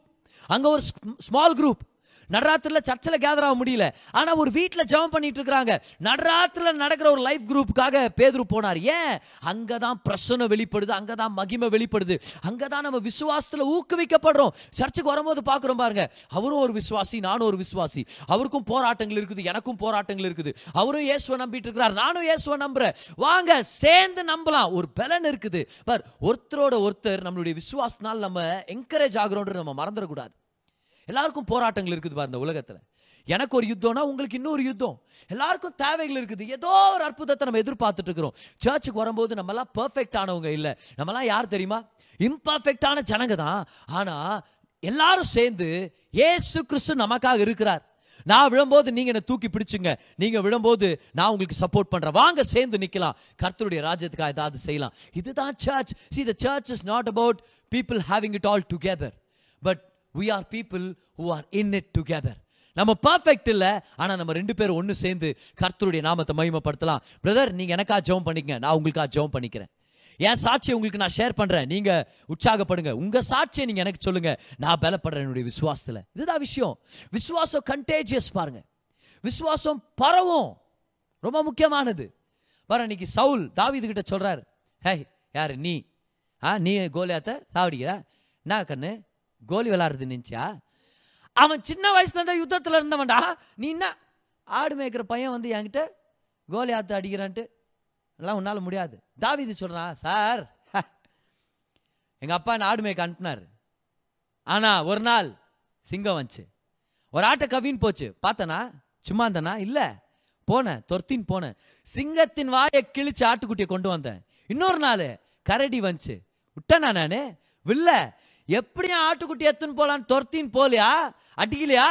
அங்க ஒரு ஸ்மால் குரூப் நடராத்திரில சர்ச்சில் கேதர் ஆக முடியல. ஆனா ஒரு வீட்டில் ஜெபம் பண்ணிட்டு இருக்கிறாங்க நடராத்திரில நடக்கிற ஒரு லைஃப் குரூப்புக்காக பேதுரு போனார். ஏன்? அங்கதான் பிரசனம் வெளிப்படுது அங்கதான் மகிமை வெளிப்படுது அங்கதான் நம்ம விசுவாசத்துல ஊக்குவிக்கப்படுறோம். சர்ச்சுக்கு வரும்போது பாக்குறோம் பாருங்க அவரும் ஒரு விசுவாசி நானும் ஒரு விசுவாசி. அவருக்கும் போராட்டங்கள் இருக்குது எனக்கும் போராட்டங்கள் இருக்குது. அவரும் இயேசுவை நம்பிட்டு இருக்கிறார். நானும் இயேசுவை நம்புறேன். வாங்க சேர்ந்து நம்பலாம். ஒரு பலன் இருக்குது. பார் ஒருத்தரோட ஒருத்தர் நம்மளுடைய விசுவாசத்தினால் நம்ம என்கரேஜ் ஆகுறோன்றது நம்ம மறந்துடக்கூடாது. எல்லாருக்கும் போராட்டங்கள் இருக்குது பாரு இந்த உலகத்துல. எனக்கு ஒரு யுத்தம்னா உங்களுக்கு இன்னொரு யுத்தம். எல்லாருக்கும் தேவைகள் இருக்குது. ஏதோ ஒரு அற்புதத்தை நம்ம எதிர்பார்த்துட்டு இருக்கிறோம். சர்ச்சுக்கு வரும்போது நம்மலாம் பர்ஃபெக்ட் ஆனவங்க இல்லை. நம்ம எல்லாம் யார் தெரியுமா? இம்பர்ஃபெக்டான ஜனங்க தான். ஆனா எல்லாரும் சேர்ந்து ஏசு கிறிஸ்து நமக்காக இருக்கிறார். நான் விழும்போது நீங்க என்ன தூக்கி பிடிச்சுங்க. நீங்க விழும்போது நான் உங்களுக்கு சப்போர்ட் பண்றேன். வாங்க சேர்ந்து நிக்கலாம். கர்த்தருடைய ராஜ்யத்துக்காக ஏதாவது செய்யலாம். இதுதான் church see the church is not about people having it all together but we are people who are in it together நம்ம பர்ஃபெக்ட் இல்லை ஆனால் நம்ம ரெண்டு பேரும் ஒன்று சேர்ந்து கர்த்தருடைய நாமத்தை மகிமைப்படுத்தலாம். பிரதர் நீங்கள் எனக்கா ஜெபம் பண்ணிக்கங்க. நான் உங்களுக்கா ஜெபம் பண்ணிக்கிறேன். என் சாட்சியை உங்களுக்கு நான் ஷேர் பண்ணுறேன் நீங்கள் உற்சாகப்படுங்க. உங்கள் சாட்சியை நீங்கள் எனக்கு சொல்லுங்கள் நான் பலப்படுறேன் என்னுடைய விசுவாசத்தில். இதுதான் விஷயம். விசுவாசம் கண்டேஜியஸ் பாருங்க. விசுவாசம் பரவும். ரொம்ப முக்கியமானது. வர இன்னைக்கு சவுல் தாவீது கிட்ட சொல்றாரு. ஹே யாரு நீ? ஆ நீ கோலியாத்த சாவடிக்கிற? என்ன கண்ணு? கோலி விளாடுறது நினைச்சா அவன் சின்ன வயசுல இருந்தா யுத்தத்துல இருந்தவன்டா. நீ என்ன? ஆடு மேய்க்கிற பையன் வந்து என்கிட்ட கோலி ஆத்து அடிக்கிறான்ட்டு. எல்லாம் உன்னால முடியாது. தாவி இது சொல்கிறான் சார். எங்கள் அப்பா என்ன ஆடு மேய்க்க அனுப்புனார். ஆனா ஒரு நாள் சிங்கம் வந்துச்சு. ஒரு ஆட்டை கவின்னு போச்சு. பார்த்தனா? சும்மா இருந்தனா? இல்லை. போனேன் தொர்த்தின் போனேன். சிங்கத்தின் வாயை கிழிச்சு ஆட்டுக்குட்டியை கொண்டு வந்தேன். இன்னொரு நாள் கரடி வந்துச்சு. விட்டனா நானு? வில்ல. எப்படியும் ஆட்டுக்குட்டி எத்துன்னு போலான்னு தொர்த்தின் போலியா? அடிக்கலையா?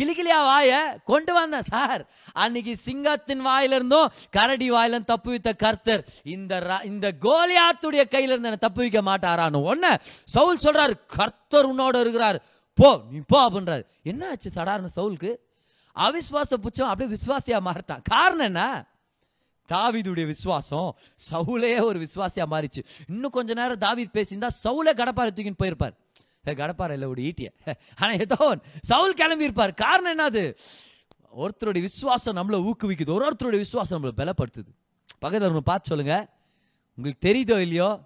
கிளிகிளியா வாய? கொண்டு வந்தேன் சார். அன்னைக்கு சிங்கத்தின் வாயிலிருந்தும் கரடி வாயிலும் தப்பு வைத்த கர்த்தர் இந்த ர- இந்த கோலியாத்துடைய கையில இருந்து என்னை தப்பு வைக்க மாட்டாரான்னு ஒன்ன சவுல் சொல்றாரு கர்த்தர் உன்னோட இருக்கிறார். போ நீ போ அப்படின்றாரு. என்ன ஆச்சு சடார்னு சவுலுக்கு? அவிஸ்வாச புச்சம் அப்படியே விசுவாசியா மாறிட்டான். காரணம் என்ன? தாவிதுடைய விசுவாசம் சவுலே ஒரு விசுவாசியா மாறிச்சு. இன்னும் கொஞ்ச நேரம் தாவீத் பேசியிருந்தா சவுலே கடப்பாரை தூக்கின்னு போயிருப்பார். கடப்பாறை கடப்பாரை இல்லை ஒரு ஈட்டிய. ஆனா ஏதோ சவுல் கிளம்பி இருப்பார் காரணம் என்னது? ஒருத்தருடைய விசுவாசம் நம்மளை ஊக்குவிக்குது. ஒரு ஒருத்தருடைய விசுவாசம் நம்மளை பலப்படுத்துது. பக்கத்தில் ஒன்று பார்த்து சொல்லுங்க. உங்களுக்கு தெரியுதோ இல்லையோ?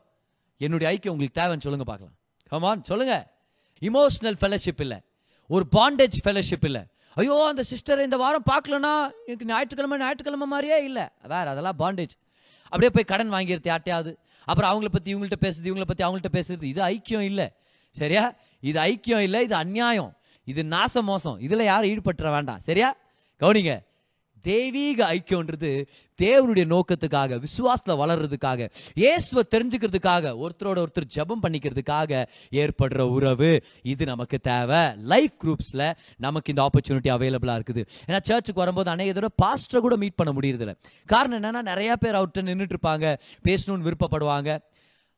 என்னுடைய ஐக்கியம் உங்களுக்கு தேவைன்னு சொல்லுங்க பார்க்கலாம். கமான் சொல்லுங்க. இமோஷனல் ஃபெலோஷிப் இல்லை. ஒரு பாண்டேஜ் ஃபெலோஷிப் இல்லை. ஐயோ அந்த சிஸ்டர் இந்த வாரம் பார்க்கலனா? எனக்கு ஞாயிற்றுக்கிழமை ஞாயிற்றுக்கிழமை மாதிரியே இல்லை. வேற அதெல்லாம் பாண்டேஜ் அப்படியே போய் கடன் வாங்கிடுது யார்ட்டையாவது. அப்புறம் அவங்கள பத்தி இவங்கள்ட்ட பேசுறது இவங்கள பத்தி அவங்கள்ட்ட பேசுறது. இது ஐக்கியம் இல்லை. சரியா? இது ஐக்கியம் இல்லை இது அநியாயம் இது நாச மோசம். இதுல யாரும் ஈடுபட்டுற வேண்டாம். சரியா? கவனிங்க. தெய்வீக ஐக்கியம்ன்றது தேவனுடைய நோக்கத்துக்காக விசுவாசத்துல வளர்றதுக்காக இயேசுவை தெரிஞ்சுக்கிறதுக்காக ஒருத்தரோட ஒருத்தர் ஜெபம் பண்ணிக்கிறதுக்காக ஏற்படுற உறவு. இது நமக்கு தேவை. லைஃப் குரூப்ஸ்ல நமக்கு இந்த ஆப்பர்ச்சுனிட்டி அவைலபிளா இருக்குது. ஏன்னா சர்ச்சுக்கு வரும்போது அநேக தடவை பாஸ்டரை கூட மீட் பண்ண முடியறதில்ல. காரணம் என்னன்னா நிறைய பேர் அவர்கிட்ட நின்றுட்டு இருப்பாங்க பேசணும்னு விருப்பப்படுவாங்க.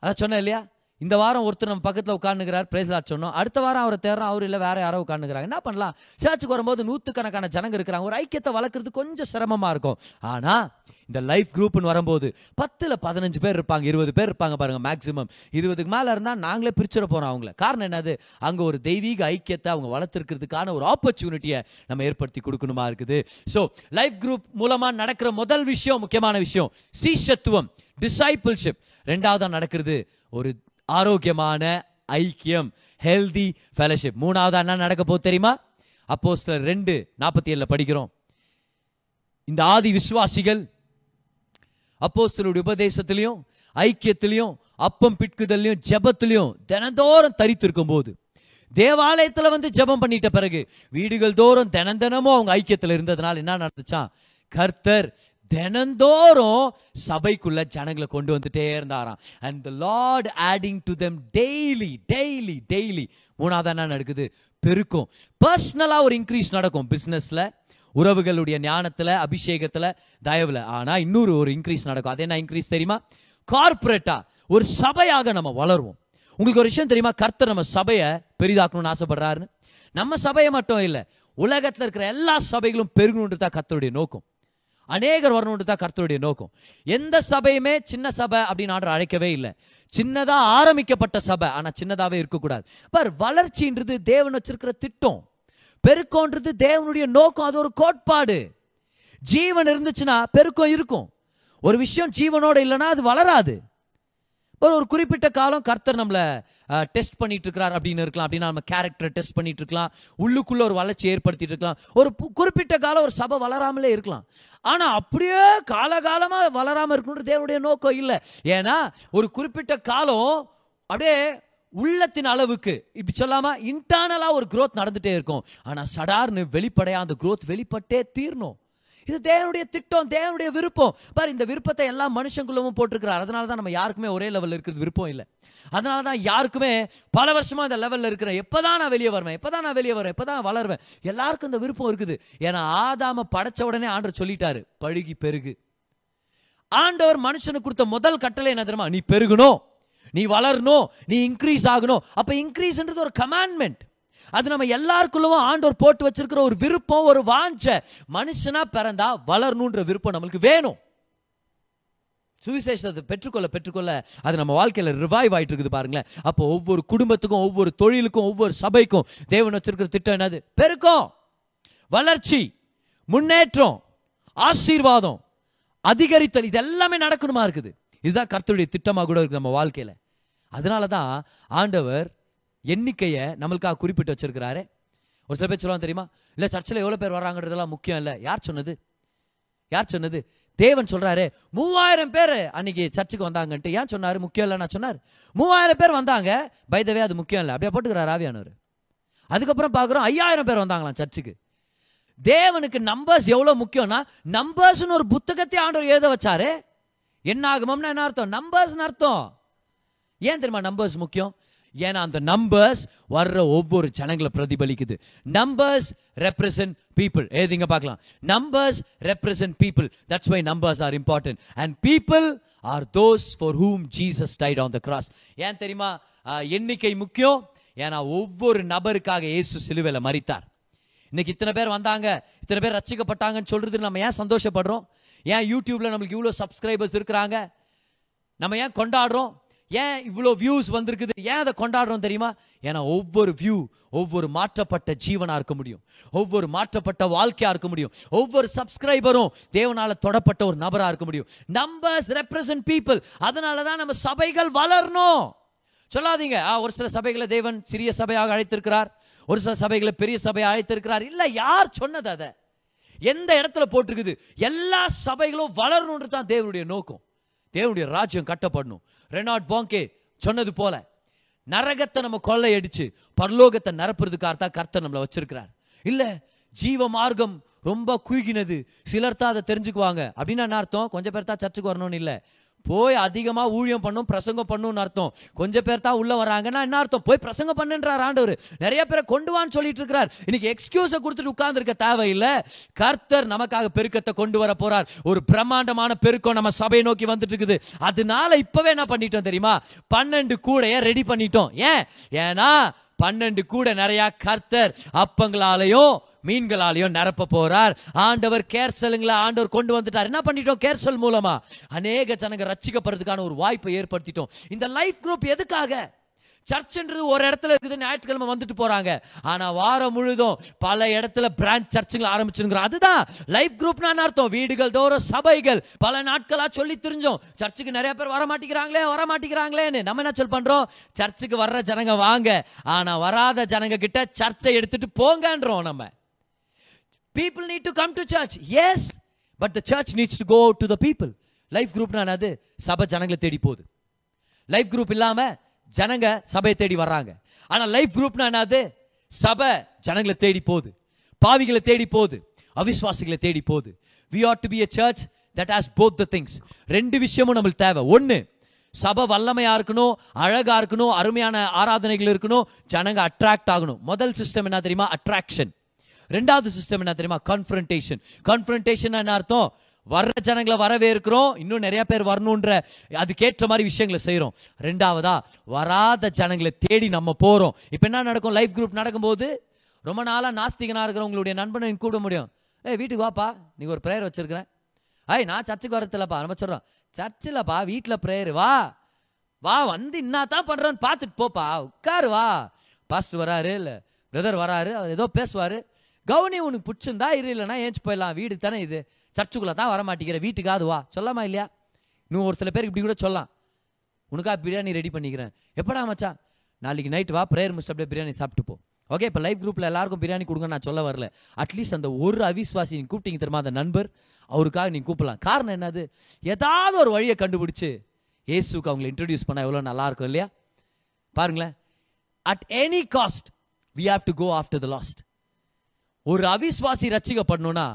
அதான் சொன்னேன் இல்லையா? இந்த வாரம் ஒருத்தர் நம்ம பக்கத்தில் உட்காந்துக்கிறார் பிரேசலாட் சொன்னோம். அடுத்த வாரம் அவரை தேடுறோம் அவர் இல்லை வேற யாரோ உட்காந்துக்கிறாங்க என்ன பண்ணலாம்? சர்ச்சுக்கு வரும்போது நூற்றுக்கணக்கான ஜனங்க இருக்கிறாங்க. ஒரு ஐக்கியத்தை வளர்க்குறது கொஞ்சம் சிரமமாக இருக்கும். ஆனால் இந்த லைஃப் குரூப்னு வரும்போது பத்தில் பதினஞ்சு பேர் இருப்பாங்க இருபது பேர் இருப்பாங்க பாருங்க மேக்ஸிமம் இருபதுக்கு மேலே இருந்தால் நாங்களே பிரிச்சிட போகிறோம் அவங்கள. காரணம் என்னது? அங்கே ஒரு தெய்வீக ஐக்கியத்தை அவங்க வளர்த்துருக்கிறதுக்கான ஒரு ஆப்பர்ச்சுனிட்டியை நம்ம ஏற்படுத்தி கொடுக்கணுமா இருக்குது. ஸோ லைஃப் குரூப் மூலமாக நடக்கிற முதல் விஷயம் முக்கியமான விஷயம் சீஷத்துவம் டிசைபிள்ஷிப் ரெண்டாவதாக நடக்கிறது ஒரு ஆரோக்கியமான ஐக்கியம் ஹெல்தி ஃபெலோஷிப் மூணாவதா என்ன நடக்க போகுது தெரியுமா? அப்போ ரெண்டு நாற்பத்தி ஏழுல படிக்கிறோம். இந்த ஆதி விசுவாசிகள் அப்போஸ்தலருடைய உபதேசத்திலையும் ஐக்கியத்திலையும் அப்பம் பிட்குதல்லையும் ஜபத்திலையும் தினந்தோறும் தரித்து இருக்கும்போது தேவாலயத்துல வந்து ஜெபம் பண்ணிட்ட பிறகு வீடுகள் தோறும் தினம் தினமும் அவங்க ஐக்கியத்துல இருந்ததுனால என்ன நடந்துச்சான் கர்த்தர் தினந்தோறும் சபைக்குள்ள ஜனங்களை கொண்டு வந்துட்டே இருந்தாராம். And the Lord adding to them daily daily daily மூணாவது என்ன நடக்குது? பெருக்கும். பர்சனலாக ஒரு இன்க்ரீஸ் நடக்கும் பிஸ்னஸில் உறவுகளுடைய ஞானத்தில் அபிஷேகத்தில் தயவில். ஆனால் இன்னொரு ஒரு இன்க்ரீஸ் நடக்கும். அது என்ன இன்க்ரீஸ் தெரியுமா? கார்பரேட்டாக ஒரு சபையாக நம்ம வளருவோம். உங்களுக்கு ஒரு விஷயம் தெரியுமா? கர்த்தர் நம்ம சபையை பெரிதாக்கணும்னு ஆசைப்படுறாருன்னு. நம்ம சபையை மட்டும் இல்லை உலகத்தில் இருக்கிற எல்லா சபைகளும் பெருகணுன்றது தான் கர்த்தருடைய நோக்கம். அநேகர் வரணுன்றது தான் கர்த்தருடைய நோக்கம். எந்த சபையுமே சின்ன சபை அப்படின்னு ஆர்டர் அழைக்கவே இல்லை. சின்னதாக ஆரம்பிக்கப்பட்ட சபை ஆனால் சின்னதாகவே இருக்கக்கூடாது. பார் வளர்ச்சின்றது தேவன் வச்சிருக்கிற திட்டம். பெருக்கம்ன்றது தேவனுடைய நோக்கம் அது ஒரு கோட்பாடு. ஜீவன் இருந்துச்சுன்னா பெருக்கம் இருக்கும். ஒரு விஷயம் ஜீவனோட இல்லைன்னா அது வளராது. ஒரு ஒரு குறிப்பிட்ட காலம் கர்த்தர் நம்மளை டெஸ்ட் பண்ணிட்டு இருக்கிறார் அப்படின்னு இருக்கலாம். அப்படின்னா நம்ம கேரக்டரை டெஸ்ட் பண்ணிட்டு இருக்கலாம் உள்ளுக்குள்ள ஒரு வளர்ச்சி ஏற்படுத்திட்டு இருக்கலாம் ஒரு குறிப்பிட்ட காலம் ஒரு சபை வளராமலே இருக்கலாம். ஆனா அப்படியே காலகாலமாக வளராம இருக்கணுன்ற தேவனுடைய நோக்கம் இல்லை. ஏன்னா ஒரு குறிப்பிட்ட காலம் அப்படியே உள்ளத்தின் அளவுக்கு இப்படி சொல்லாம இன்டர்னலா ஒரு குரோத் நடந்துட்டே இருக்கும். ஆனா சடார்னு வெளிப்படையா அந்த குரோத் வெளிப்பட்டே தீரணும். இது தேவனுடைய திட்டம் தேவனுடைய விருப்பம். பாரு இந்த விருப்பத்தை எல்லா மனுஷங்களும் போட்டிருக்கிறார். அதனால தான் நம்ம யாருக்குமே ஒரே லெவலில் இருக்கிறது விருப்பம் இல்லை. அதனால தான் யாருக்குமே பல வருஷமாக இந்த லெவலில் இருக்கிறேன் எப்பதான் நான் வெளியே வருவேன் எப்பதான் நான் வெளியே வருவேன் எப்பதான் வளருவேன் எல்லாருக்கும் இந்த விருப்பம் இருக்குது. ஏன்னா ஆதாம படைச்ச உடனே ஆண்டர் சொல்லிட்டாரு பழுகி பெருகு. ஆண்டவர் மனுஷனுக்கு கொடுத்த முதல் கட்டளை என்ன தெரியுமா? நீ பெருகணும் நீ வளரணும் நீ இன்க்ரீஸ் ஆகணும். அப்போ இன்க்ரீஸ்ன்றது ஒரு கமாண்ட்மெண்ட் அது நம்ம எல்லாருக்குள்ளும் ஆண்டவர் போட்டு வச்சிருக்கிற ஒரு விருப்பம் ஒரு வாஞ்ச மனுஷனா பிறந்தா வளரணுன்ற விருப்பம் நம்மளுக்கு வேணும். சுவிசேஷத்தை பெற்றுக்கொள்ள பெற்றுக்கொள்ள அது நம்ம வாழ்க்கையில ரிவைவ் ஆயிட்டு இருக்குது பாருங்களேன். அப்போ ஒவ்வொரு குடும்பத்துக்கும் ஒவ்வொரு தொழிலுக்கும் ஒவ்வொரு சபைக்கும் தேவன் வச்சிருக்கிற திட்டம் என்னது? பெருக்கம் வளர்ச்சி முன்னேற்றம் ஆசீர்வாதம் அதிகரித்தல் இது எல்லாமே நடக்கணுமா இருக்குது? இதுதான் கர்த்தருடைய திட்டமாக கூட இருக்குது நம்ம வாழ்க்கையில. அதனால தான் ஆண்டவர் எண்ணிக்கையை நம்மளுக்காக குறிப்பிட்டு வச்சிருக்கிறாரு. ஒரு சில பேர் சொல்லுவாங்க தெரியுமா? இல்லை சர்ச்சில் எவ்வளோ பேர் வராங்கன்றதெல்லாம் முக்கியம் இல்லை. யார் சொன்னது? யார் சொன்னது? தேவன் சொல்றாரு மூவாயிரம் பேர் அன்னைக்கு சர்ச்சுக்கு வந்தாங்கன்ட்டு. ஏன் சொன்னாரு? முக்கியம் இல்லை நான் சொன்னார். மூவாயிரம் பேர் வந்தாங்க. பைதவே அது முக்கியம் இல்லை. அப்படியே போட்டுக்கிறார் ஆவியானவர். அதுக்கப்புறம் பார்க்குறோம் ஐயாயிரம் பேர் வந்தாங்களாம் சர்ச்சுக்கு. தேவனுக்கு நம்பர்ஸ் எவ்வளோ முக்கியம்னா நம்பர்ஸ்னு ஒரு புத்தகத்தை ஆண்டவர் எழுத வச்சாரு. என்ன ஆகுமோம்னா என்ன அர்த்தம்? நம்பர்ஸ்னு அர்த்தம். ஏன் தெரியுமா நம்பர்ஸ் முக்கியம்? ஏன்னா அந்த நம்பர்ஸ் வர்ற ஒவ்வொரு ஜனங்களை பிரதிபலிக்குது. நம்பர்ஸ் ரெப்ரசன்ட் பீப்புள் எழுதிங்க பார்க்கலாம். Numbers represent people that's why numbers are important and people are those for whom Jesus died on the cross ஏன் தெரியுமா? எண்ணிக்கை முக்கியம். ஏன்னா ஒவ்வொரு நபருக்காக இயேசு சிலுவையில் மறித்தார் இன்னைக்கு இத்தனை பேர் வந்தாங்க. இத்தனை பேர் ரட்சிக்கப்பட்டாங்கன்னு சொல்றது நம்ம ஏன் சந்தோஷப்படுறோம்? ஏன் யூடியூப்ல நம்மளுக்கு இவ்வளோ சப்ஸ்கிரைபர்ஸ் இருக்கிறாங்க? நம்ம ஏன் கொண்டாடுறோம்? ஏன் இவ்வளோ வியூஸ் வந்திருக்குது? ஏன் அதை கொண்டாடுறோம் தெரியுமா? ஏன்னா ஒவ்வொரு வியூ ஒவ்வொரு மாற்றப்பட்ட ஜீவனாக இருக்க முடியும். ஒவ்வொரு மாற்றப்பட்ட வாழ்க்கையாக இருக்க முடியும். ஒவ்வொரு சப்ஸ்கிரைபரும் தேவனால் தொடப்பட்ட ஒரு நபராக இருக்க முடியும். நம்பர்ஸ் ரெப்ரசன்ட் பீப்புள் அதனால தான் நம்ம சபைகள் வளரணும். சொல்லாதீங்க. ஆ, ஒரு சில சபைகளை தேவன் சிறிய சபையாக அழைத்திருக்கிறார். ஒரு சில சபைகளை பெரிய சபையாக அழைத்திருக்கிறார். இல்லை யார் சொன்னது அதை? எந்த இடத்துல போட்டிருக்குது? எல்லா சபைகளும் வளரணுன்றது தான் தேவனுடைய நோக்கம். தேவனுடைய ராஜ்யம் கட்டப்படணும். ரெனாட் பாங்கே சொன்னது போல நரகத்தை நம்ம கொள்ளையடிச்சு பரலோகத்தை நிரப்புறதுக்காக தான் கர்த்தர் நம்மளை வச்சிருக்கிறார். இல்ல ஜீவ மார்க்கம் ரொம்ப குறுகினது சிலர் தான் அதை தெரிஞ்சுக்குவாங்க. அப்படின்னா என்ன அர்த்தம்? கொஞ்சம் பேர் தான் சர்ச்சுக்கு வரணும்னு இல்ல. போய் அதிகமாக ஊழியம் பண்ணும் பிரசங்கம் பண்ணும்னு அர்த்தம். கொஞ்சம் பேர் தான் உள்ள வராங்கன்னா என்ன அர்த்தம்? போய் பிரசங்கம் பண்ணுன்றார் ஆண்டவர். நிறைய பேரை கொண்டு வான்னு சொல்லிட்டு இருக்கிறார். இன்னைக்கு எக்ஸ்கியூஸை கொடுத்துட்டு உட்கார்ந்துருக்க தேவையில்லை. கர்த்தர் நமக்காக பெருக்கத்தை கொண்டு வர போறார். ஒரு பிரம்மாண்டமான பெருக்கம் நம்ம சபையை நோக்கி வந்துட்டு இருக்குது. அதனால இப்பவே என்ன பண்ணிட்டோம் தெரியுமா? பன்னெண்டு கூடைய ரெடி பண்ணிட்டோம். ஏன்? ஏன்னா பன்னெண்டு கூட நிறைய கர்த்தர் அப்பங்களாலையும் மீன்களாலையும் நிரப்ப போறார். ஆண்டவர் கேர்சலுங்களை ஆண்டவர் கொண்டு வந்துட்டார். என்ன பண்ணிட்டோம்? கேர்சல் மூலமா. அநேக ஜனங்க ரட்சிக்கப்படுறதுக்கான ஒரு வாய்ப்பை ஏற்படுத்திட்டோம். இந்த லைஃப் குரூப் எதுக்காக? சர்ச்ன்றது ஒரு இடத்துல இருக்குது. ஞாயிற்றுக்கிழமை வந்துட்டு போறாங்க. ஆனா வாரம் முழுதும் பல இடத்துல பிரான்ச் சர்ச்சுங்களை ஆரம்பிச்சுங்கிறோம் அதுதான் லைஃப் குரூப்னா அர்த்தம்? வீடுகள் தோறும் சபைகள். பல நாட்களா சொல்லி தெரிஞ்சோம். சர்ச்சுக்கு நிறைய பேர் வர மாட்டேங்கிறாங்களே வர மாட்டேங்கிறாங்களேன்னு. நம்ம என்ன சொல் பண்றோம்? சர்ச்சுக்கு வர்ற ஜனங்க வாங்க. ஆனா வராத ஜனங்க கிட்ட சர்ச்சை எடுத்துட்டு போங்கன்றோம் நம்ம. People need to come to church yes but the church needs to go to the people life குரூப்னா என்னது? சபை ஜனங்களை தேடி போகுது. லைஃப் குரூப் இல்லாம ஜனங்க சபையை தேடி வர்றாங்க. ஆனா லைஃப் குரூப்னா என்னது? சபை ஜனங்களை தேடி போகுது. பாவிகளை தேடி போகுது. அவிஸ்வாசிகளை தேடி போகுது. We are to be a church that has both the things ரெண்டு விஷயமும் நம்மளுக்கு தேவை. ஒன்று சபை வல்லமையா இருக்கணும் அழகா இருக்கணும் அருமையான ஆராதனைகள் இருக்கணும் ஜனங்க அட்ராக்ட் ஆகணும். முதல் சிஸ்டம் என்ன தெரியுமா? அட்ராக்ஷன் ரெண்டாவது சிஸ்டம் என்ன தெரியுமா? கன்ஃபரண்டேஷன் கன்ஃபரண்டேஷன் என்ன அர்த்தம்? வர்ற ஜனங்களை வரவேற்கிறோம். இன்னும் நிறைய பேர் வரணுன்ற அதுக்கேற்ற மாதிரி விஷயங்களை செய்கிறோம் ரெண்டாவதா வராத ஜனங்களை தேடி நம்ம போகிறோம் இப்போ என்ன நடக்கும்? லைஃப் குரூப் நடக்கும்போது ரொம்ப நாளாக நாஸ்திகனாக இருக்கிற உங்களுடைய நண்பனை நீங்க கூப்பிட முடியும். ஏய் வீட்டுக்கு வாப்பா. நீ ஒரு ப்ரேயர் வச்சிருக்கிறேன். ஐய் நான் சர்ச்சுக்கு வரதில்லப்பா. நம்ம சொல்கிறோம் சர்ச்சில்ப்பா வீட்டில் ப்ரேயர் வா. வா வந்து இன்னாதான் பண்ணுறான்னு பார்த்துட்டு போப்பா. உட்காரு வா. பாஸ்ட் வராரு இல்லை பிரதர் வராரு அவர் ஏதோ பேசுவார். கவுனி உனக்கு பிடிச்சிருந்தா இரு இல்லைன்னா ஏஞ்சி போயிடலாம். வீடு தானே இது. சர்ச்சுக்குள்ளே தான் வர மாட்டேங்கிற வீட்டுக்காவது வா சொல்லாமா இல்லையா? இன்னும் ஒரு சில பேருக்கு இப்படி கூட சொல்லலாம். உனக்கா பிரியாணி ரெடி பண்ணிக்கிறேன். எப்படா மச்சா? நாளைக்கு நைட் வா ப்ரேயர் முடிச்சு அப்படியே பிரியாணி சாப்பிட்டு போ. ஓகே இப்போ லைஃப் குரூப்பில் எல்லாருக்கும் பிரியாணி கொடுங்க நான் சொல்ல வரல. அட்லீஸ்ட் அந்த ஒரு அவிஸ்வாசி நீ கூப்பிட்டீங்க தெரியுமா அந்த நண்பர்? அவருக்காக நீ கூப்பிடலாம். காரணம் என்னது? ஏதாவது ஒரு வழியை கண்டுபிடிச்சு இயேசுக்கு அவங்களை இன்ட்ரடியூஸ் பண்ணால் எவ்வளோ நல்லா இருக்கும் இல்லையா? பாருங்களேன். At any cost we have to go after the lost ஒரு அவிஸ்வாசி ரட்சிக்கப்படணும்னா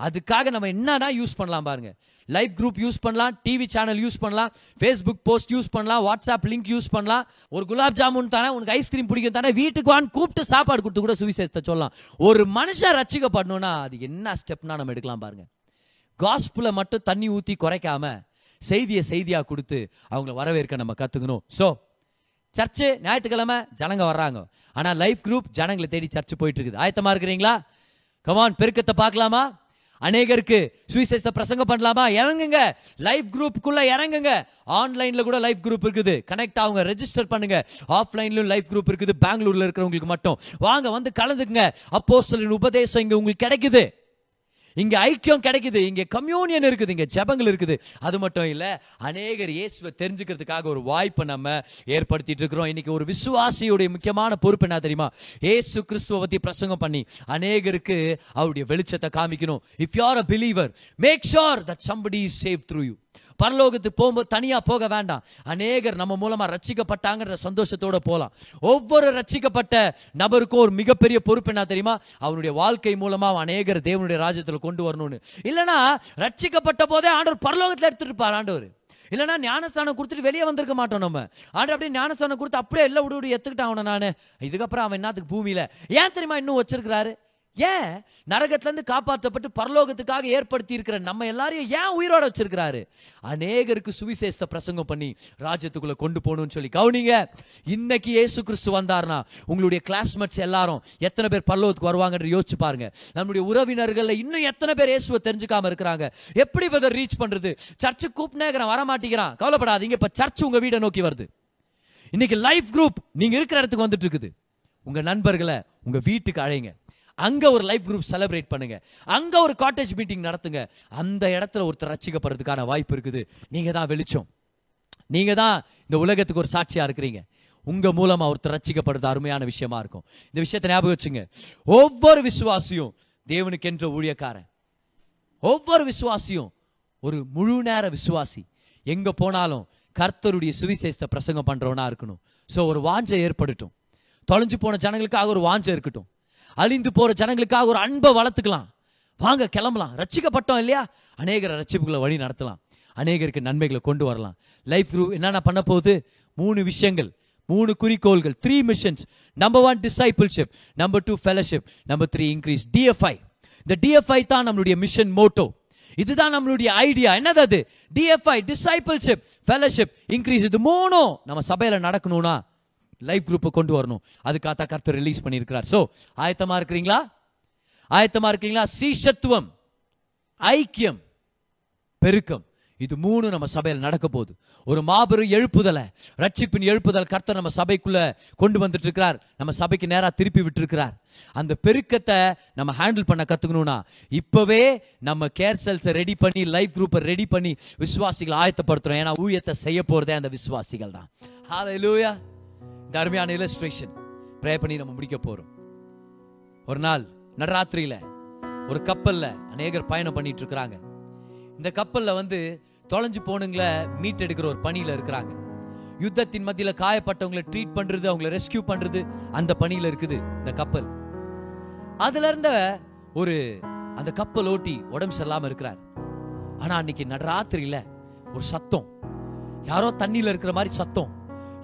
அதுக்காக நம்ம என்னன்னா யூஸ் பண்ணலாம் பாருங்க. லைவ் குரூப் யூஸ் பண்ணலாம் டிவி சேனல் யூஸ் பண்ணலாம் ஃபேஸ்புக் போஸ்ட் யூஸ் பண்ணலாம் வாட்ஸ்அப் லிங்க் யூஸ் பண்ணலாம். ஒரு குலாப் ஜாமுன் தானே உனக்கு ஐஸ்கிரீம் பிடிக்கும் தானே வீட்டுக்கு வான்னு கூப்பிட்டு சாப்பாடு கொடுத்து கூட சுவிசேஷத்தை சொல்லலாம். ஒரு மனுஷன் ரட்சிக்கப்படணும்னா அது என்ன ஸ்டெப்னா நம்ம எடுக்கலாம் பாருங்க. காஸ்புல மட்டும் தண்ணி ஊற்றி குறைக்காம செய்தியை செய்தியாக கொடுத்து அவங்கள வரவேற்க நம்ம கற்றுக்கணும் ஸோ சர்ச்சு ஞாயிற்றுக்கிழமை ஜனங்க வர்றாங்க. ஆனால் லைஃப் குரூப் ஜனங்களை தேடி சர்ச்சு போயிட்டு இருக்குது ஆயத்தமா இருக்கிறீங்களா? கமான் பெருக்கத்தை பார்க்கலாமா? அநேகருக்கு சுவிசேஷத்தை பிரசங்கம் பண்ணலாமா? இறங்குங்க. லைஃப் குரூப்புக்குள்ள இறங்குங்க. ஆன்லைன்ல கூட லைஃப் குரூப் இருக்குது. கனெக்ட் ஆகுங்க ரெஜிஸ்டர் பண்ணுங்க. ஆஃப்லைன்லயும் லைஃப் குரூப் இருக்குது. பெங்களூர்ல இருக்கிறவங்களுக்கு மட்டும். வாங்க வந்து கலந்துக்குங்க. அப்போஸ்தலரின் உபதேசம் இங்க உங்களுக்கு கிடைக்குது. இங்கே ஐக்கியம் கிடைக்குது இங்கே கம்யூனியன் இருக்குது இங்கே ஜெபங்கள் இருக்குது. அது மட்டும் இல்லை அநேகர் இயேசுவை தெரிஞ்சுக்கிறதுக்காக ஒரு வாய்ப்பை நம்ம ஏற்படுத்திட்டு இருக்கிறோம். இன்னைக்கு ஒரு விசுவாசியுடைய முக்கியமான பொறுப்பு என்ன தெரியுமா? ஏசு கிறிஸ்துவ பற்றி பிரசங்கம் பண்ணி அநேகருக்கு அவருடைய வெளிச்சத்தை காமிக்கணும். If you are a believer make sure that somebody save through you பரலோகத்து பரலோகத்துக்கு போகும்போது தனியா போக வேண்டாம். அநேகர் நம்ம மூலமா ரச்சிக்கப்பட்டாங்கிற சந்தோஷத்தோட போலாம். ஒவ்வொரு ரட்சிக்கப்பட்ட நபருக்கும் ஒரு மிகப்பெரிய பொறுப்பு என்ன தெரியுமா? அவனுடைய வாழ்க்கை மூலமா அவன் அநேகர் தேவனுடைய ராஜ்யத்தில் கொண்டு வரணும்னு. இல்லனா ரச்சிக்கப்பட்ட போதே ஆண்டவர் பரலோகத்தில் எடுத்துட்டு இருப்பார் ஆண்டவர். இல்லைன்னா ஞானஸ்தானம் கொடுத்துட்டு வெளியே வந்திருக்க மாட்டோம் நம்ம. ஆண்டு அப்படியே ஞானஸ்தானம் கொடுத்து அப்படியே எல்லாம் விடு விடு எத்துக்கிட்டான் அவனை நான். இதுக்கப்புறம் அவன் என்னத்துக்கு பூமியில? ஏன் தெரியுமா இன்னும் வச்சிருக்கிறாரு? ஏன் நரகத்திலேருந்து காப்பாற்றப்பட்டு பரலோகத்துக்காக ஏற்படுத்தி இருக்கிற நம்ம எல்லாரையும் ஏன் உயிரோட வச்சிருக்கிறாரு? அநேகருக்கு சுவிசேஷத்தை பிரசங்கம் பண்ணி ராஜ்யத்துக்குள்ள கொண்டு போகணும்னு சொல்லி கவனிங்க. இன்னைக்கு ஏசு கிறிஸ்து வந்தார்னா உங்களுடைய கிளாஸ்மேட்ஸ் எல்லாரும் எத்தனை பேர் பரலோகத்துக்கு வருவாங்கன்ற யோசிச்சு பாருங்க. நம்மளுடைய உறவினர்களில் இன்னும் எத்தனை பேர் இயேசுவை தெரிஞ்சுக்காம இருக்கிறாங்க? எப்படி இதை ரீச் பண்றது? சர்ச்சு கூப்பினேங்கிறான் வர மாட்டேங்கிறான். கவலைப்படாதீங்க இப்ப சர்ச் உங்க வீடை நோக்கி வருது. இன்னைக்கு லைஃப் குரூப் நீங்க இருக்கிற இடத்துக்கு வந்துட்டு இருக்குது. உங்க நண்பர்களை உங்க வீட்டுக்கு அழைங்க. அங்கே ஒரு லைஃப் குரூப் செலிப்ரேட் பண்ணுங்க. அங்கே ஒரு காட்டேஜ் மீட்டிங் நடத்துங்க. அந்த இடத்துல ஒருத்தர் ரட்சிக்கப்படுறதுக்கான வாய்ப்பு இருக்குது. நீங்கள் தான் வெளிச்சம். நீங்கள் தான் இந்த உலகத்துக்கு ஒரு சாட்சியாக இருக்கிறீங்க. உங்கள் மூலமாக ஒருத்தர் ரட்சிக்கப்படுறது அருமையான விஷயமா இருக்கும். இந்த விஷயத்தை ஞாபகம் வச்சுங்க. ஒவ்வொரு விசுவாசியும் தேவனுக்கு என்ற ஊழியக்காரன். ஒவ்வொரு விசுவாசியும் ஒரு முழு நேர விசுவாசி. எங்கே போனாலும் கர்த்தருடைய சுவிசேஷத்தை பிரசங்கம் பண்ணுறவனாக இருக்கணும். ஸோ ஒரு வாஞ்சை ஏற்படட்டும். தொலைஞ்சு போன ஜனங்களுக்காக ஒரு வாஞ்சை இருக்கட்டும். அழிந்து போற ஜனங்களுக்காக ஒரு அன்பை வளர்த்துக்கலாம். வாங்க கிளம்பலாம். ரச்சிக்கப்பட்டோம் இல்லையா? அநேகரை ரட்சிப்புகளை வழி நடத்தலாம். அநேகருக்கு நன்மைகளை கொண்டு வரலாம். லைஃப் குரூப் என்னென்ன பண்ண போகுது? மூணு விஷயங்கள். மூணு குறிக்கோள்கள். Three missions number one discipleship number two fellowship number three increase DFI இந்த டிஎஃப்ஐ தான் நம்மளுடைய மிஷன் மோட்டோ இதுதான் நம்மளுடைய ஐடியா என்னது அது? டிஎஃப்ஐ டிசைபிள்ஷிப் ஃபெலோஷிப் இன்க்ரீஸ் இது மூணும் நம்ம சபையில நடக்கணும்னா லைஃப் குரூப்பை கொண்டு வரணும். அதுக்காக கர்த்தர் ரிலீஸ் பண்ணியிருக்கிறார். ஸோ ஆயத்தமா இருக்கிறீங்களா? ஆயத்தமா இருக்கிறீங்களா? சீஷத்துவம் ஐக்கியம் பெருக்கம். இது மூணு நம்ம சபையில் நடக்க போகுது. ஒரு மாபெரும் எழுப்புதலை ரட்சிப்பின் எழுப்புதல் கர்த்தர் நம்ம சபைக்குள்ள கொண்டு வந்துட்டு இருக்கிறார் நம்ம சபைக்கு நேராக திருப்பி விட்டுருக்கிறார். அந்த பெருக்கத்தை நம்ம ஹேண்டில் பண்ண கற்றுக்கணும்னா இப்போவே நம்ம கேர் செல்ஸை ரெடி பண்ணி லைஃப் குரூப்பை ரெடி பண்ணி விசுவாசிகளை ஆயத்தப்படுத்துறோம். ஏன்னா ஊழியத்தை செய்ய போறதே அந்த விசுவாசிகள் தான் ஹாலூயா இந்த அருமையான இல்லஸ்ட்ரேஷன் ப்ரே பண்ணி நம்ம முடிக்க போகிறோம் ஒரு நாள் நடராத்திரியில் ஒரு கப்பலில் அநேகர் பயணம் பண்ணிட்டு இருக்கிறாங்க. இந்த கப்பலில் வந்து தொலைஞ்சு போனுங்களை மீட் எடுக்கிற ஒரு பணியில் இருக்கிறாங்க. யுத்தத்தின் மத்தியில் காயப்பட்டவங்களை ட்ரீட் பண்ணுறது அவங்கள ரெஸ்கியூ பண்ணுறது அந்த பணியில் இருக்குது இந்த கப்பல். அதுல இருந்த ஒரு அந்த கப்பல் ஓட்டி உடம்பு சரியில்லாமல் இருக்கிறார். ஆனால் அன்னைக்கு நடராத்திரியில் ஒரு சத்தம். யாரோ தண்ணியில் இருக்கிற மாதிரி சத்தம்.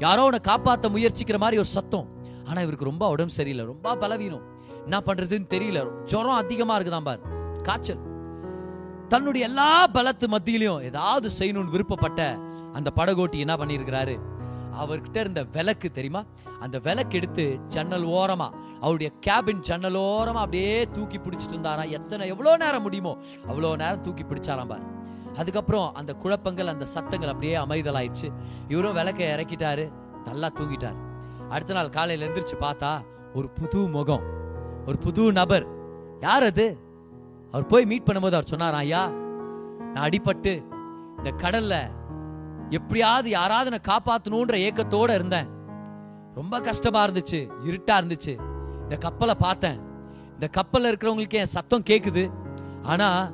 யாரோ உன்னை காப்பாத்த முயற்சிக்கிற மாதிரி ஒரு சத்தம். ஆனா இவருக்கு ரொம்ப உடம்பு சரியில்லை. ரொம்ப பலவீனம். என்ன பண்றதுன்னு தெரியல. ஜுரம் அதிகமா இருக்குதான் பார். காய்ச்சல். தன்னுடைய எல்லா பலத்து மத்தியிலையும் ஏதாவது செய்யணும்னு விருப்பப்பட்ட அந்த படகோட்டி என்ன பண்ணியிருக்கிறாரு? அவர்கிட்ட இருந்த விளக்கு தெரியுமா? அந்த விளக்கு எடுத்து ஜன்னல் ஓரமா அவருடைய கேபின் ஜன்னல் ஓரமா அப்படியே தூக்கி பிடிச்சிட்டு இருந்தாராம். எத்தனை எவ்வளவு நேரம் முடியுமோ அவ்வளவு நேரம் தூக்கி பிடிச்சாராம் பாரு. அதுக்கப்புறம் அந்த குழப்பங்கள் அந்த சத்தங்கள் அப்படியே அமைதலாயிடுச்சு. இவரும் விளக்கை இறக்கிட்டாரு. நல்லா தூங்கிட்டார். அடுத்த நாள் காலையில எந்திரிச்சு பார்த்தா ஒரு புது முகம். ஒரு புது நபர். யார் அது? அவர் போய் மீட் பண்ணும்போது அவர் சொன்னார் ஐயா நான் அடிபட்டு இந்த கடல்ல எப்படியாவது யாராவது நான் காப்பாற்றணுன்ற ஏக்கத்தோட இருந்தேன். ரொம்ப கஷ்டமா இருந்துச்சு இருட்டா இருந்துச்சு. இந்த கப்பலை பார்த்தேன். இந்த கப்பல்ல இருக்கிறவங்களுக்கு என் சத்தம் கேக்குது. ஆனா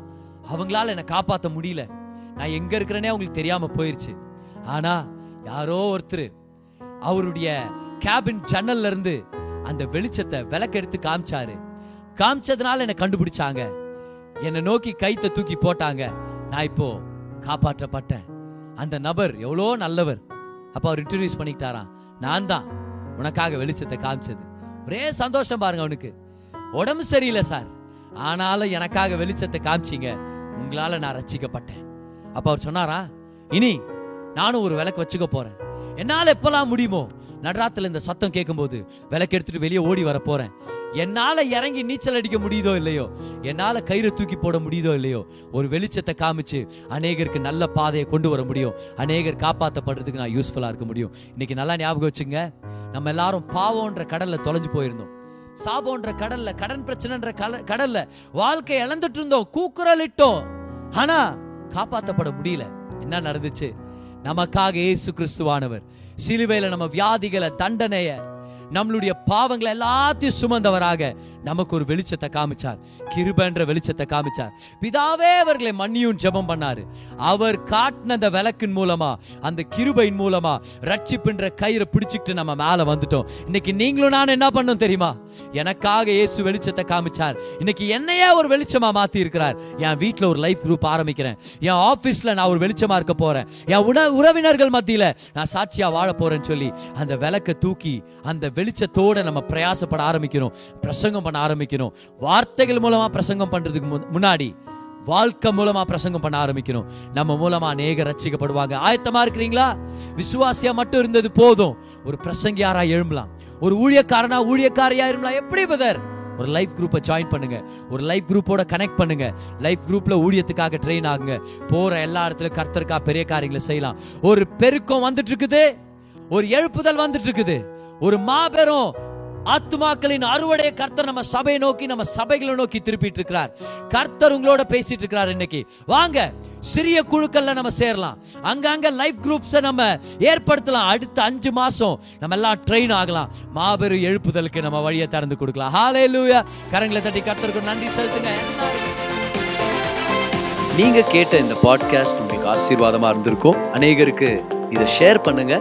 அவங்களால என்னை காப்பாற்ற முடியல. நான் எங்க இருக்கிறேனே அவங்களுக்கு தெரியாம போயிருச்சு. ஆனா யாரோ ஒருத்தர் அவருடைய கேபின் ஜன்னல்ல இருந்து அந்த வெளிச்சத்தை விளக்கெடுத்து காமிச்சாரு. காமிச்சதுனால என்னை கண்டுபிடிச்சாங்க. என்னை நோக்கி கைத்தை தூக்கி போட்டாங்க. நான் இப்போ காப்பாற்றப்பட்டேன். அந்த நபர் எவ்வளோ நல்லவர். அப்போ அவர் இன்ட்ரடியூஸ் பண்ணிக்கிட்டாராம். நான் தான் உனக்காக வெளிச்சத்தை காமிச்சது. ஒரே சந்தோஷம் பாருங்க அவனுக்கு. உடம்பு சரியில்லை சார். ஆனாலும் எனக்காக வெளிச்சத்தை காமிச்சீங்க. உங்களால நான் ரச்சிக்கப்பட்டேன் அப்ப அவர் சொன்னாரா இனி நானும் ஒரு விளக்கு வச்சுக்க போறேன். என்னால எப்பெல்லாம் முடியுமோ நடுராத்துல இந்த சத்தம் கேட்கும்போது விளக்கு எடுத்துட்டு வெளியே ஓடி வர போறேன். என்னால இறங்கி நீச்சல் அடிக்க முடியுதோ இல்லையோ என்னால கயிறு தூக்கி போட முடியுதோ இல்லையோ ஒரு வெளிச்சத்தை காமிச்சு அநேகருக்கு நல்ல பாதையை கொண்டு வர முடியும். அநேகர் காப்பாற்றப்படுறதுக்கு நான் யூஸ்ஃபுல்லா இருக்க முடியும். இன்னைக்கு நல்லா ஞாபகம் வச்சுங்க நம்ம எல்லாரும் பாவம்ன்ற கடல்ல தொலைஞ்சு போயிருந்தோம். சாபோன்ற கடல்ல கடன் பிரச்சனைன்ற கடல்ல வாழ்க்கை இழந்துட்டு இருந்தோம் கூக்குரலிட்டோம். ஆனா காப்பாத்தப்பட முடியல. என்ன நடந்துச்சு? நமக்காக இயேசு கிறிஸ்துவானவர் சிலுவையில நம்ம வியாதிகளை தண்டனைய நம்மளுடைய பாவங்களை எல்லாத்தையும் சுமந்தவராக நமக்கு ஒரு வெளிச்சத்தை காமிச்சார். கிருபன்ற வெளிச்சத்தை காமிச்சார். பிதாவே அவர்களை மன்னியும் ஜெபம் பண்ணாரு. அவர் காட்டின அந்த விளக்கின் மூலமா அந்த கிருபையின் மூலமா ரட்சிப்புன்ற கயிறை பிடிச்சிக்கிட்டு நம்ம மேல வந்துட்டோம். இன்னைக்கு நீங்களும் நான் என்ன பண்ணும் தெரியுமா? எனக்காக இயேசு வெளிச்சத்தை காமிச்சார். இன்னைக்கு என்னையே ஒரு வெளிச்சமா மாத்தி இருக்கிறார் என் வீட்ல ஒரு லைஃப் குரூப் ஆரம்பிக்கிறேன். என் ஆபீஸ்ல நான் ஒரு வெளிச்சமா இருக்க போறேன். என் உண உறவினர்கள் மத்தியில நான் சாட்சியா வாழ போறேன்னு சொல்லி அந்த விளக்க தூக்கி அந்த வெளிச்சத்தோட நம்ம பிரயாசப்பட ஆரம்பிக்கிறோம். பிரசங்கம் பண்ண ஆரம்பிக்கணும். வார்த்தைகள் மூலமா பிரசங்கம் பண்றதுக்கு முன்னாடி வாழ்க்கை மூலமா பிரசங்கம் பண்ண ஆரம்பிக்கணும். நம்ம மூலமா அநேக ரச்சிக்கப்படுவாங்க ஆயத்தமா இருக்கிறீங்களா? விசுவாசியா மட்டும் இருந்தது போதும். ஒரு பிரசங்கியாரா எழும்பலாம். ஒரு ஊழியக்காரனா ஊழியக்காரியா இருக்கலாம் எப்படி பதர் ஒரு லைஃப் குரூப்பை ஜாயின் பண்ணுங்க. ஒரு லைஃப் குரூப்போட கனெக்ட் பண்ணுங்க. லைஃப் குரூப்ல ஊழியத்துக்காக ட்ரெயின் ஆகுங்க. போற எல்லா இடத்துல கர்த்தருக்கா பெரிய காரியங்களை செய்யலாம். ஒரு பெருக்கம் வந்துட்டு இருக்குது. ஒரு எழுப்புதல் வந்துட்டு இருக்குது. ஒரு மாபெரும் ஆத்துமாக்களின் அறுவடை கர்த்தர் நம்ம சபையை நோக்கி நம்ம சபைகளை நோக்கி திருப்பிட்டு இருக்கிறார் கர்த்தர் உங்களோட பேசிட்டு இருக்கிறார் இன்னைக்கு. வாங்க சிறிய குழுக்கள்ல நம்ம சேரலாம். அங்கங்க லைஃப் குரூப்ஸை நம்ம ஏற்படுத்தலாம். அடுத்த அஞ்சு மாசம் நம்ம எல்லாம் ட்ரெயின் ஆகலாம். மாபெரும் எழுப்புதலுக்கு நம்ம வழியை திறந்து கொடுக்கலாம். ஹாலே லூயா கரங்களை தட்டி கர்த்தருக்கு நன்றி செலுத்துங்க. நீங்க கேட்ட இந்த பாட்காஸ்ட் உங்களுக்கு ஆசீர்வாதமா இருந்திருக்கும். அநேகருக்கு இதை ஷேர் பண்ணுங்க.